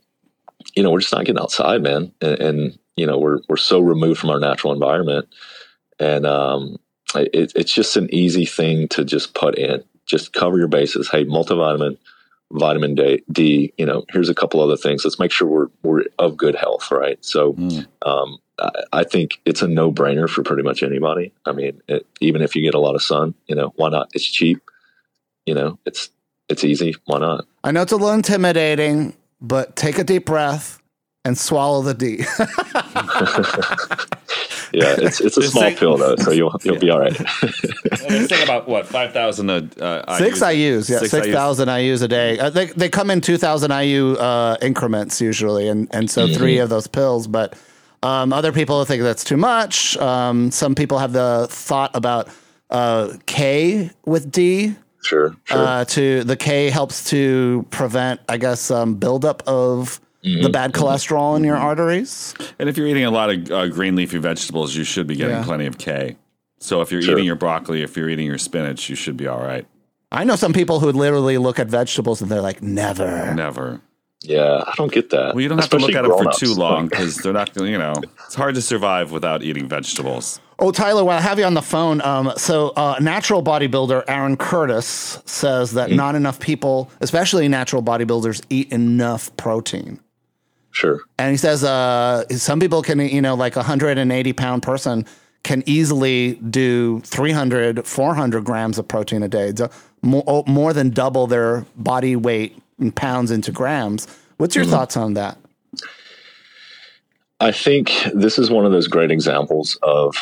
You know, we're just not getting outside, man, and, and you know we're we're so removed from our natural environment, and um, it, it's just an easy thing to just put in. Just cover your bases. Hey, multivitamin, vitamin D, D. You know, here's a couple other things. Let's make sure we're we're of good health, right? So, Mm. um, I, I think it's a no brainer for pretty much anybody. I mean, it, even if you get a lot of sun, you know, why not? It's cheap. You know, it's it's easy. Why not? I know it's a little intimidating, but take a deep breath and swallow the D. yeah, it's it's a Just small say- pill though, so you'll you'll be all right. Let's think about what five thousand. Uh, Six IUs, yeah, Six six thousand IUs a day. Uh, they they come in two thousand IU uh, increments usually, and and so three of those pills. But um, other people think that's too much. Um, some people have the thought about uh, K with D. sure, sure. Uh, to the K helps to prevent, I guess, um, buildup of the bad cholesterol in your arteries. And if you're eating a lot of uh, green leafy vegetables, you should be getting Yeah. plenty of K. So if you're Sure. eating your broccoli, if you're eating your spinach, you should be all right. I know some people who literally look at vegetables and they're like, never. Never. yeah, I don't get that. Well, you don't have to look at them for too long because they're not. You know, it's hard to survive without eating vegetables. Oh, Tyler, while I have you on the phone, um, so uh, natural bodybuilder Aaron Curtis says that not enough people, especially natural bodybuilders, eat enough protein. Sure. And he says uh, some people can, you know, like a 180 pound person can easily do 300, 400 grams of protein a day, so more, oh, more than double their body weight in pounds into grams. What's your thoughts on that? I think this is one of those great examples of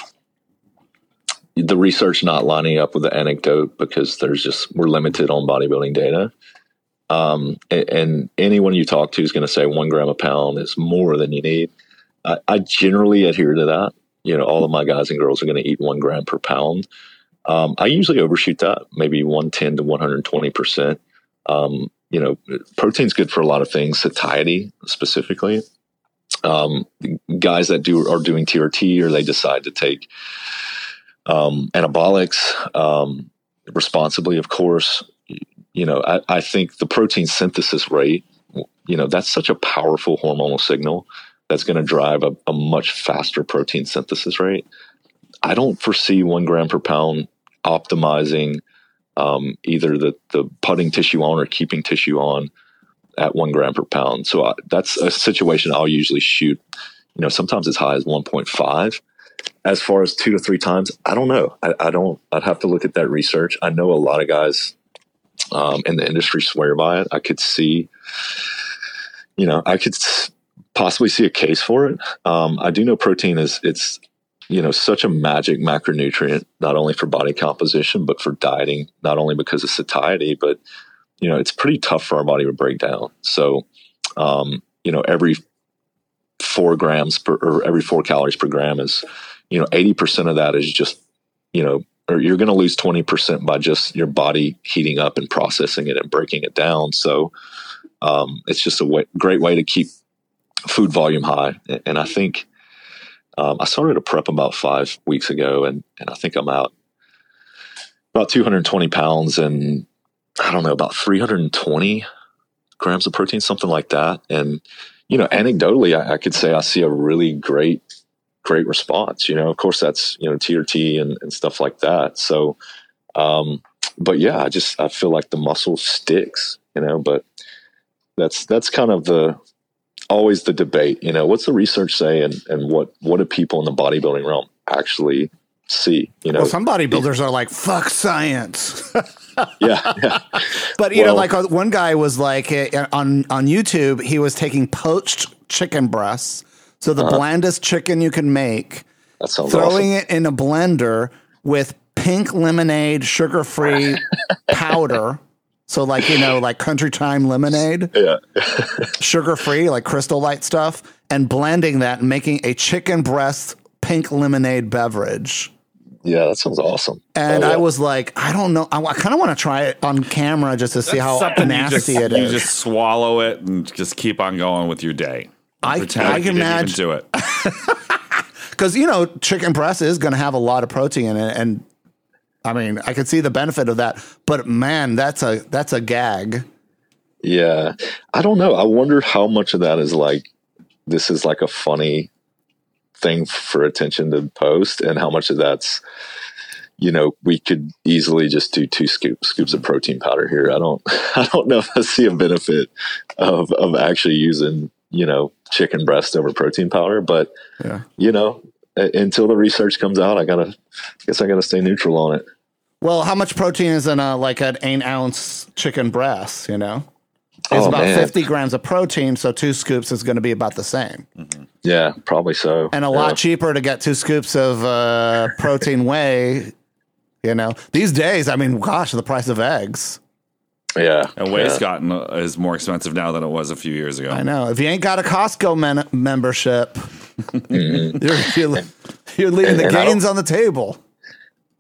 the research not lining up with the anecdote because there's just we're limited on bodybuilding data. Um, and, and anyone you talk to is going to say one gram a pound is more than you need. I, I generally adhere to that. You know, all of my guys and girls are going to eat one gram per pound. Um, I usually overshoot that, maybe 110 to 120 percent. Um, you know, protein's good for a lot of things, satiety specifically um, guys that do are doing TRT or they decide to take um, anabolics um, responsibly, of course. You know, I, I think the protein synthesis rate, you know, that's such a powerful hormonal signal that's going to drive a, a much faster protein synthesis rate. I don't foresee one gram per pound optimizing um, either the, the putting tissue on or keeping tissue on at one gram per pound. So I, that's a situation I'll usually shoot. You know, sometimes as high as 1.5. As far as two to three times, I don't know. I, I don't. I'd have to look at that research. I know a lot of guys um, in the industry swear by it. I could see, you know, I could possibly see a case for it. Um, I do know protein is it's you know such a magic macronutrient, not only for body composition but for dieting. Not only because of satiety, but you know, it's pretty tough for our body to break down. So, um, you know, every four grams per, or every four calories per gram is, you know, 80% of that is just, you know, or you're going to lose 20% by just your body heating up and processing it and breaking it down. So, um, it's just a way, great way to keep food volume high. And, I think, um, I started a prep about five weeks ago and, and I think I'm out about 220 pounds and I don't know, about 320 grams of protein, something like that. And, you know, anecdotally, I, I could say I see a really great, great response. You know, of course, that's, you know, TRT and, and stuff like that. So, um, but yeah, I just, I feel like the muscle sticks, you know, but that's, that's kind of the, always the debate, you know, what's the research say and, and what, what do people in the bodybuilding realm actually see, you know? Well, some bodybuilders are like, fuck science. yeah, yeah. But you know, like uh, one guy was like uh, on on YouTube, he was taking poached chicken breasts, so the uh-huh. blandest chicken you can make, That sounds throwing awesome. it in a blender with pink lemonade, sugar free powder. So like you know, like country time lemonade, Yeah. sugar free, like crystal light stuff, and blending that and making a chicken breast pink lemonade beverage. Yeah, that sounds awesome. And Oh, yeah. I was like, I don't know. I, I kind of want to try it on camera just to see how Something you nasty just, it You just swallow it and just keep on going with your day. I- Pretend I can imagine- do it. Because you know, chicken breast is going to have a lot of protein in it, and I mean, I can see the benefit of that. But man, that's a that's a gag. Yeah. I don't know. I wonder how much of that is like this is like a funny thing for attention to post and how much of that's you know, we could easily just do two scoop, scoops of protein powder here. I don't I don't know if I see a benefit of of actually using, you know, chicken breast over protein powder, but Yeah. you know, uh, until the research comes out, I gotta I guess I gotta stay neutral on it. Well, how much protein is in a like an eight ounce chicken breast? You know, It's Oh, about man. 50 grams of protein, so two scoops is going to be about the same. Yeah, probably so. And a Yeah. lot cheaper to get two scoops of uh, protein whey. You know, these days, I mean, gosh, the price of eggs. Yeah. And whey's yeah. gotten uh, is more expensive now than it was a few years ago. I know. If you ain't got a Costco men- membership, you're, you're, you're leaving the And- and gains on the table.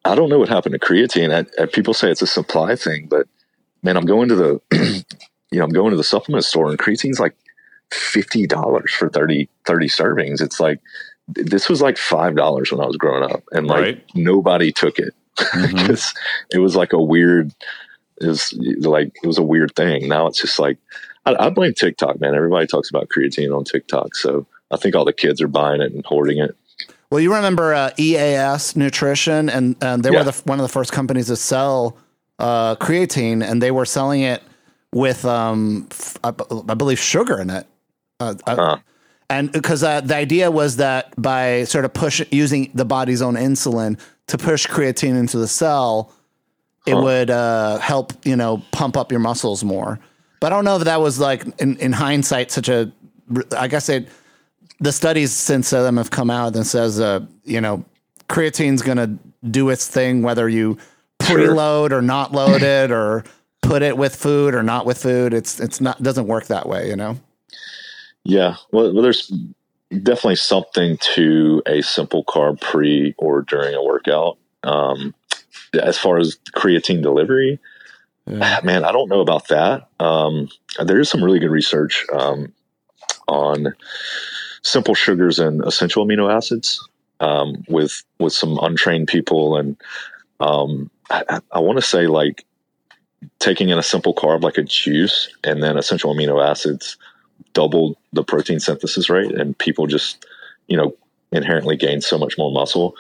I don't know what happened to creatine. I, I, people say it's a supply thing, but man, I'm going to the, you know, I'm going to the supplement store and creatine's like fifty dollars for 30, 30 servings. It's like this was like five dollars when I was growing up, and like Right. nobody took it because it was like a weird. Was like it was a weird thing. Now it's just like I, I blame TikTok, man. Everybody talks about creatine on TikTok, so I think all the kids are buying it and hoarding it. Well, you remember uh, EAS Nutrition, and and they Yeah. were the, one of the first companies to sell uh, creatine, and they were selling it with, um, f- I, b- I believe, sugar in it. Uh, uh, Huh. and because uh, the idea was that by sort of push using the body's own insulin to push creatine into the cell, it would uh, help you know pump up your muscles more. But I don't know if that was like in, in hindsight such a. I guess it the studies since them have come out and says uh, you know creatine's going to do its thing whether you preload or not load it or put it with food or not with food. It's it's not doesn't work that way. You know. Yeah, well, well, there's definitely something to a simple carb pre or during a workout. Um, as far as creatine delivery, man, I don't know about that. Um, there is some really good research um, on simple sugars and essential amino acids um, with with some untrained people, and um, I, I- I want to say like taking in a simple carb like a juice and then essential amino acids doubled the protein synthesis rate and people just you know inherently gain so much more muscle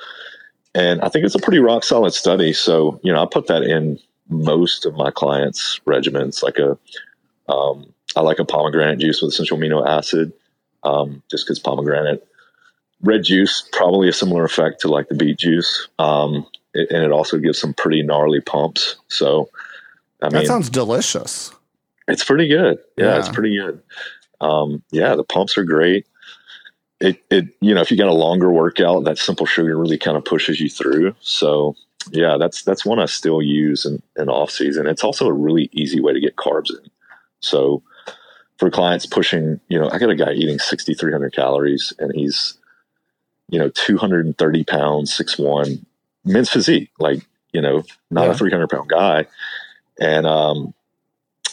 and i think it's a pretty rock solid study so you know i put that in most of my clients regimens like a um, i like a pomegranate juice with essential amino acid um, just because pomegranate red juice probably a similar effect to like the beet juice um, it, and it also gives some pretty gnarly pumps so i That mean sounds delicious. it's pretty good. Yeah, it's pretty good. Um, yeah, the pumps are great. It, it, you know, if you got a longer workout, that simple sugar really kind of pushes you through. So, yeah, that's that's one I still use in, in off season. It's also a really easy way to get carbs in. So, for clients pushing, you know, I got a guy eating 6,300 calories, and he's, you know, 230 pounds, six one, men's physique, like you know, not Yeah. a 300 pound guy, and um,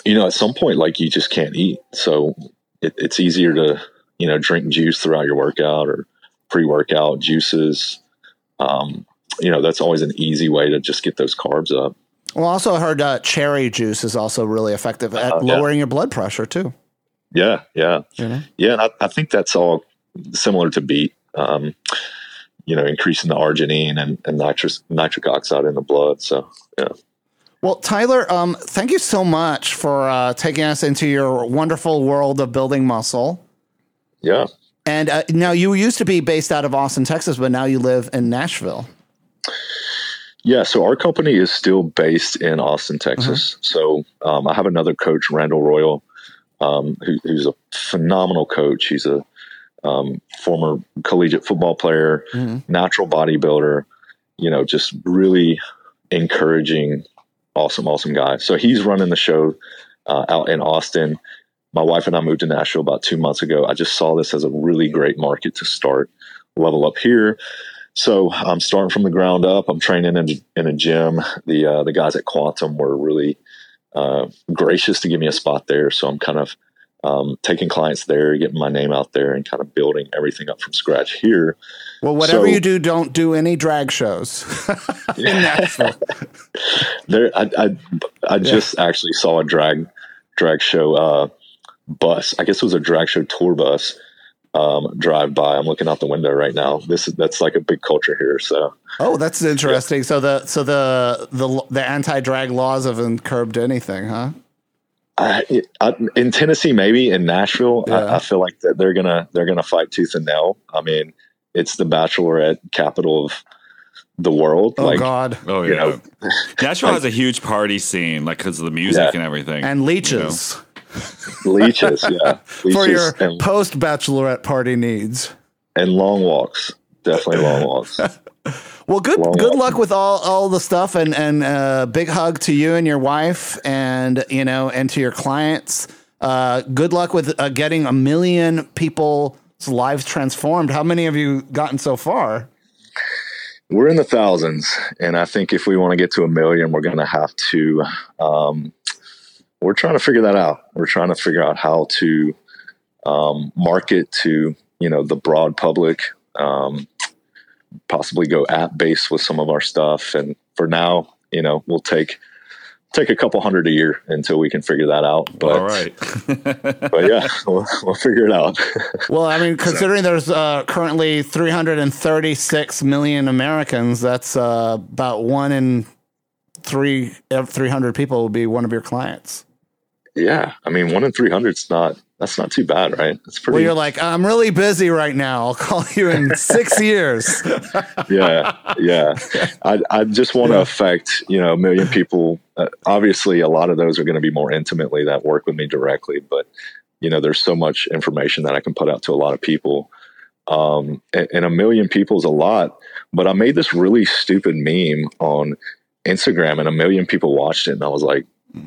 you know, at some point, like you just can't eat. So it, it's easier to, you know, drink juice throughout your workout or pre workout juices. Um, you know, that's always an easy way to just get those carbs up. Well, also I heard uh, cherry juice is also really effective at Uh, yeah. lowering your blood pressure too. Yeah. Yeah. Know? Yeah. And I, I think that's all similar to beet. Um, you know, increasing the arginine and, and nitrous, nitric oxide in the blood. So, yeah. Well, Tyler, um, thank you so much for uh, taking us into your wonderful world of building muscle. Yeah. And uh, now you used to be based out of Austin, Texas, but now you live in Nashville. Yeah, so our company is still based in Austin, Texas. So um, I have another coach, Randall Royal, um, who, who's a phenomenal coach. He's a um, former collegiate football player, natural bodybuilder. You know, just really encouraging, awesome, awesome guy. So he's running the show uh, out in Austin. My wife and I moved to Nashville about two months ago. I just saw this as a really great market to start level up here. So I'm starting from the ground up. I'm training in, in a gym. The uh, the guys at Quantum were really uh, gracious to give me a spot there. So I'm kind of um, taking clients there, getting my name out there, and kind of building everything up from scratch here. Well, whatever So- you do, don't do any drag shows in Nashville. There, I I, I just actually saw a drag drag show uh, bus. I guess it was a drag show tour bus um, drive by. I'm looking out the window right now. This is that's like a big culture here. So Oh, that's interesting. So the so the the the anti drag laws haven't curbed anything, huh? I, I, in Tennessee, maybe in Nashville, Yeah. I, I feel like that they're gonna they're gonna fight tooth and nail. I mean, it's the bachelorette capital of the world. Oh like, God, Oh You yeah, know, Nashville has a huge party scene, like because of the music Yeah. and everything. and leeches. Leeches, yeah. Leeches for your and, post bachelorette party needs. and long walks. Definitely long walks. Well, good Long good walk. luck with all all the stuff, and and uh, big hug to you and your wife, and you know, and to your clients. Uh, good luck with uh, getting a million people's lives transformed. How many have you gotten so far? We're in the thousands, and I think if we want to get to a million, we're going to have to. Um, we're trying to figure that out. We're trying to figure out how to um, market to you know the broad public. Um, possibly go app based with some of our stuff, and for now, you know, we'll take take a couple hundred a year until we can figure that out. But, All right. but yeah, we'll, we'll figure it out. Well, I mean, considering there's uh, currently 336 million Americans, that's uh, about one in three, uh, 300 people will be one of your clients. Yeah, I mean, one in three hundred is not that's not too bad, right? It's pretty. Well, you're like, I'm really busy right now. I'll call you in six years. yeah, yeah. I, I just want to affect you know a million people. Uh, obviously, a lot of those are going to be more intimately that work with me directly, but you know, there's so much information that I can put out to a lot of people. Um, and, and a million people is a lot. But I made this really stupid meme on Instagram, and a million people watched it, and I was like,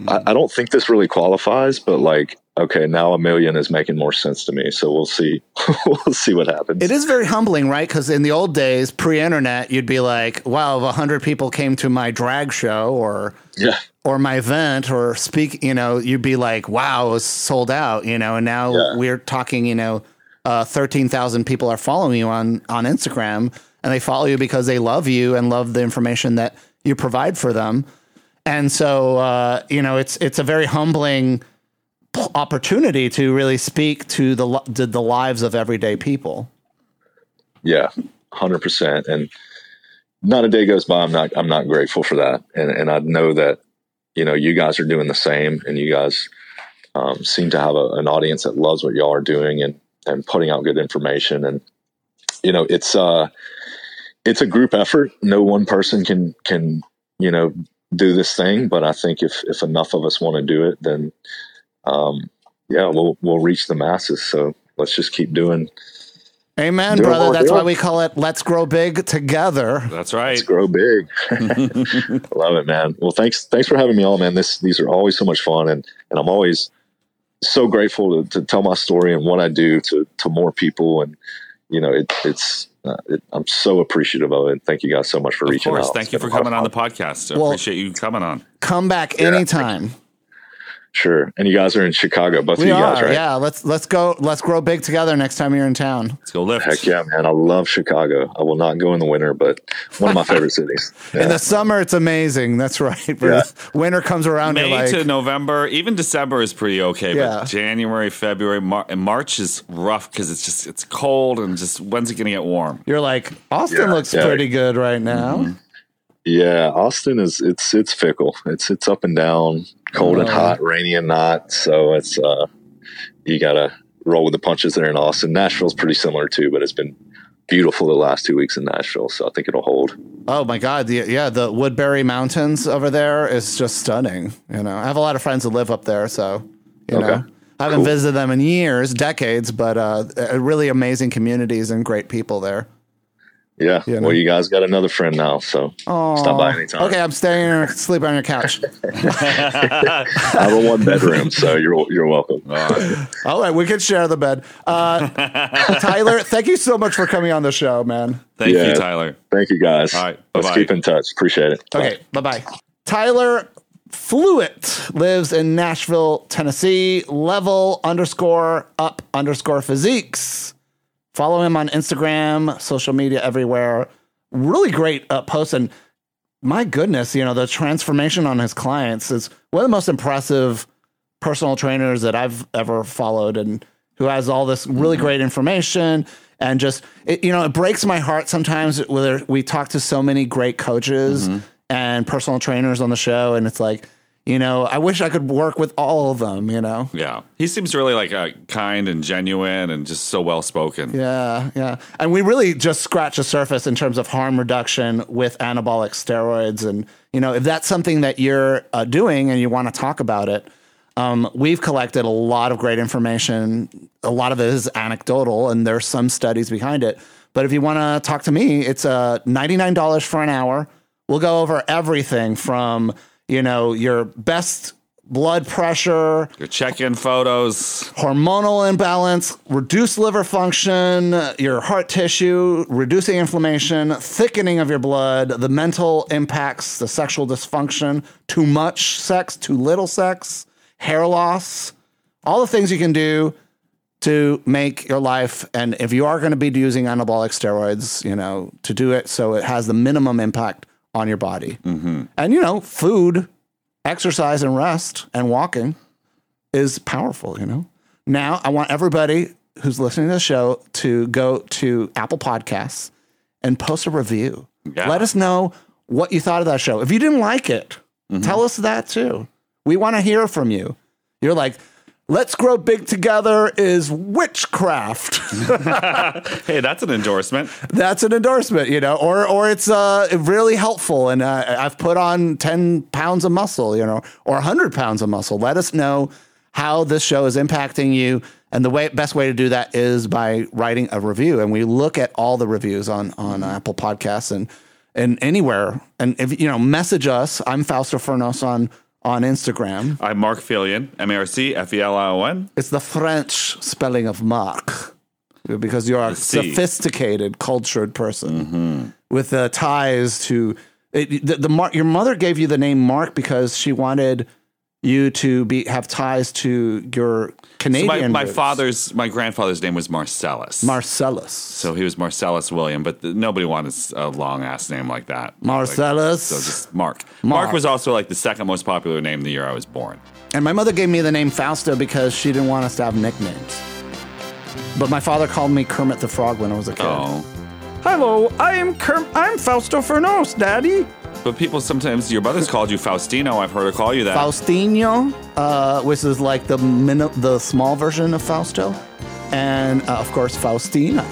I, I don't think this really qualifies, but like, okay, now a million is making more sense to me. So we'll see. we'll see what happens. It is very humbling, right? Because in the old days, pre-internet, you'd be like, "Wow, if hundred people came to my drag show or Yeah. or my event or speak, you know, you'd be like, wow, it was sold out, you know." And now Yeah. we're talking, you know, uh, thirteen thousand people are following you on on Instagram, and they follow you because they love you and love the information that you provide for them. And so, uh, you know, it's it's a very humbling opportunity to really speak to the to the lives of everyday people. Yeah, hundred percent. And not a day goes by I'm not I'm not grateful for that. And and I know that you know you guys are doing the same, and you guys um, seem to have a, an audience that loves what y'all are doing and and putting out good information. And you know it's uh it's a group effort. No one person can can you know do this thing, but I think if if enough of us want to do it, then um, yeah, we'll we'll reach the masses. So let's just keep doing Amen, Doing brother. what we're That's why we call it "Let's Grow Big Together." That's right. Let's grow big. Love it, man. Well, thanks, thanks for having me on, man. This these are always so much fun, and and I'm always so grateful to, to tell my story and what I do to to more people, and you know, it, it's uh, it, I'm so appreciative of it. Thank you guys so much for reaching out. Of reaching course. out. Thank It's you for a coming on the podcast. I Well- appreciate you coming on. Come back Yeah, anytime. Sure, and you guys are in Chicago, both We of you are, guys, right? yeah. Let's let's go. Let's grow big together next time you're in town. Let's go lift. Heck yeah, man! I love Chicago. I will not go in the winter, but one of my favorite cities. In the summer, it's amazing. That's right. Yeah. winter comes around, May like, to November, even December is pretty okay, Yeah. but January, February, Mar- and March is rough because it's just it's cold and just when's it going to get warm? you're like, Austin Yeah, looks yeah. pretty good right now. Mm-hmm. Yeah, Austin is it's it's fickle. It's it's up and down, cold and Oh. hot, rainy and not. So it's uh you gotta roll with the punches there in Austin. Nashville's pretty similar too, but it's been beautiful the last two weeks in Nashville, so I think it'll hold. Oh my God! The, yeah, the Woodbury Mountains over there is just stunning. You know, I have a lot of friends who live up there, so you Okay. know, I haven't Cool. visited them in years, decades, but uh, really amazing communities and great people there. Yeah. Yeah, no. well you guys got another friend now, so stop by anytime. Okay, I'm staying or sleep on your couch. I have a one bedroom, so you're you're welcome. All right. All right, we could share the bed. Uh, Tyler, thank you so much for coming on the show, man. Thank Yeah. you, Tyler. Thank you guys. All right, Let's keep in touch. Appreciate it. Okay, bye bye. Tyler Fluitt lives in Nashville, Tennessee. Level underscore up underscore physiques. Follow him on Instagram, social media everywhere. Really great uh, posts. And my goodness, you know, the transformation on his clients is one of the most impressive personal trainers that I've ever followed and who has all this really great information and just it, you know it breaks my heart sometimes whether we talk to so many great coaches and personal trainers on the show and it's like you know I wish I could work with all of them you know Yeah. He seems really like a kind and genuine and just so well spoken. yeah yeah and we really just scratch the surface in terms of harm reduction with anabolic steroids and you know if that's something that you're uh, doing and you want to talk about it Um, we've collected a lot of great information. A lot of it is anecdotal, and there's some studies behind it. But if you want to talk to me, it's uh, $99 for an hour. We'll go over everything from, you know, your best blood pressure, Your check-in photos. hormonal imbalance, reduced liver function, your heart tissue, reducing inflammation, thickening of your blood, the mental impacts, the sexual dysfunction, too much sex, too little sex, hair loss, all the things you can do to make your life and if you are going to be using anabolic steroids, you know, to do it so it has the minimum impact on your body. Mm-hmm. And you know, food, exercise and rest and walking is powerful, you know. Now, I want everybody who's listening to the show to go to Apple Podcasts and post a review. Yeah. Let us know what you thought of that show. If you didn't like it, mm-hmm. tell us that too. We want to hear from you. You're like, let's grow big together is witchcraft. Hey, that's an endorsement. That's an endorsement, you know, or or it's uh, really helpful. And uh, I've put on ten pounds of muscle, you know, or hundred pounds of muscle. Let us know how this show is impacting you, and the way best way to do that is by writing a review. And we look at all the reviews on on Apple Podcasts and and anywhere. And if you know, message us. I'm Fausto Fernós on on Instagram. I'm Marc Felion, M-A-R-C, F-E-L-I-O-N. It's the French spelling of Mark because you're a C. sophisticated, cultured person mm-hmm. with the ties to it, the, the Mar- Your mother gave you the name Mark because she wanted you to be have ties to your So Canadian. my, my roots. father's, my grandfather's name was Marcellus. Marcellus. so he was Marcellus William, but th- nobody wanted a long ass name like that. Marcellus. Like, so just Mark. Mark. Mark was also like the second most popular name the year I was born. And my mother gave me the name Fausto because she didn't want us to have nicknames. But my father called me Kermit the Frog when I was a kid. Oh. Hello, I'm Kerm- I'm Fausto Fernós, Daddy. But people sometimes, your brother's called you Faustino. I've heard her call you that. Faustino, uh, which is like the min- the small version of Fausto, and uh, of course Faustina.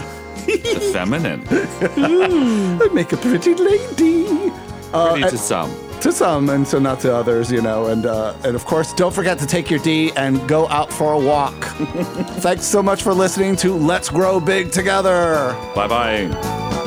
the feminine. I make a pretty lady. Uh, Pretty to some. to some, and so not to others, you know. And uh, and of course, don't forget to take your D and go out for a walk. Thanks so much for listening to Let's Grow Big Together. Bye bye.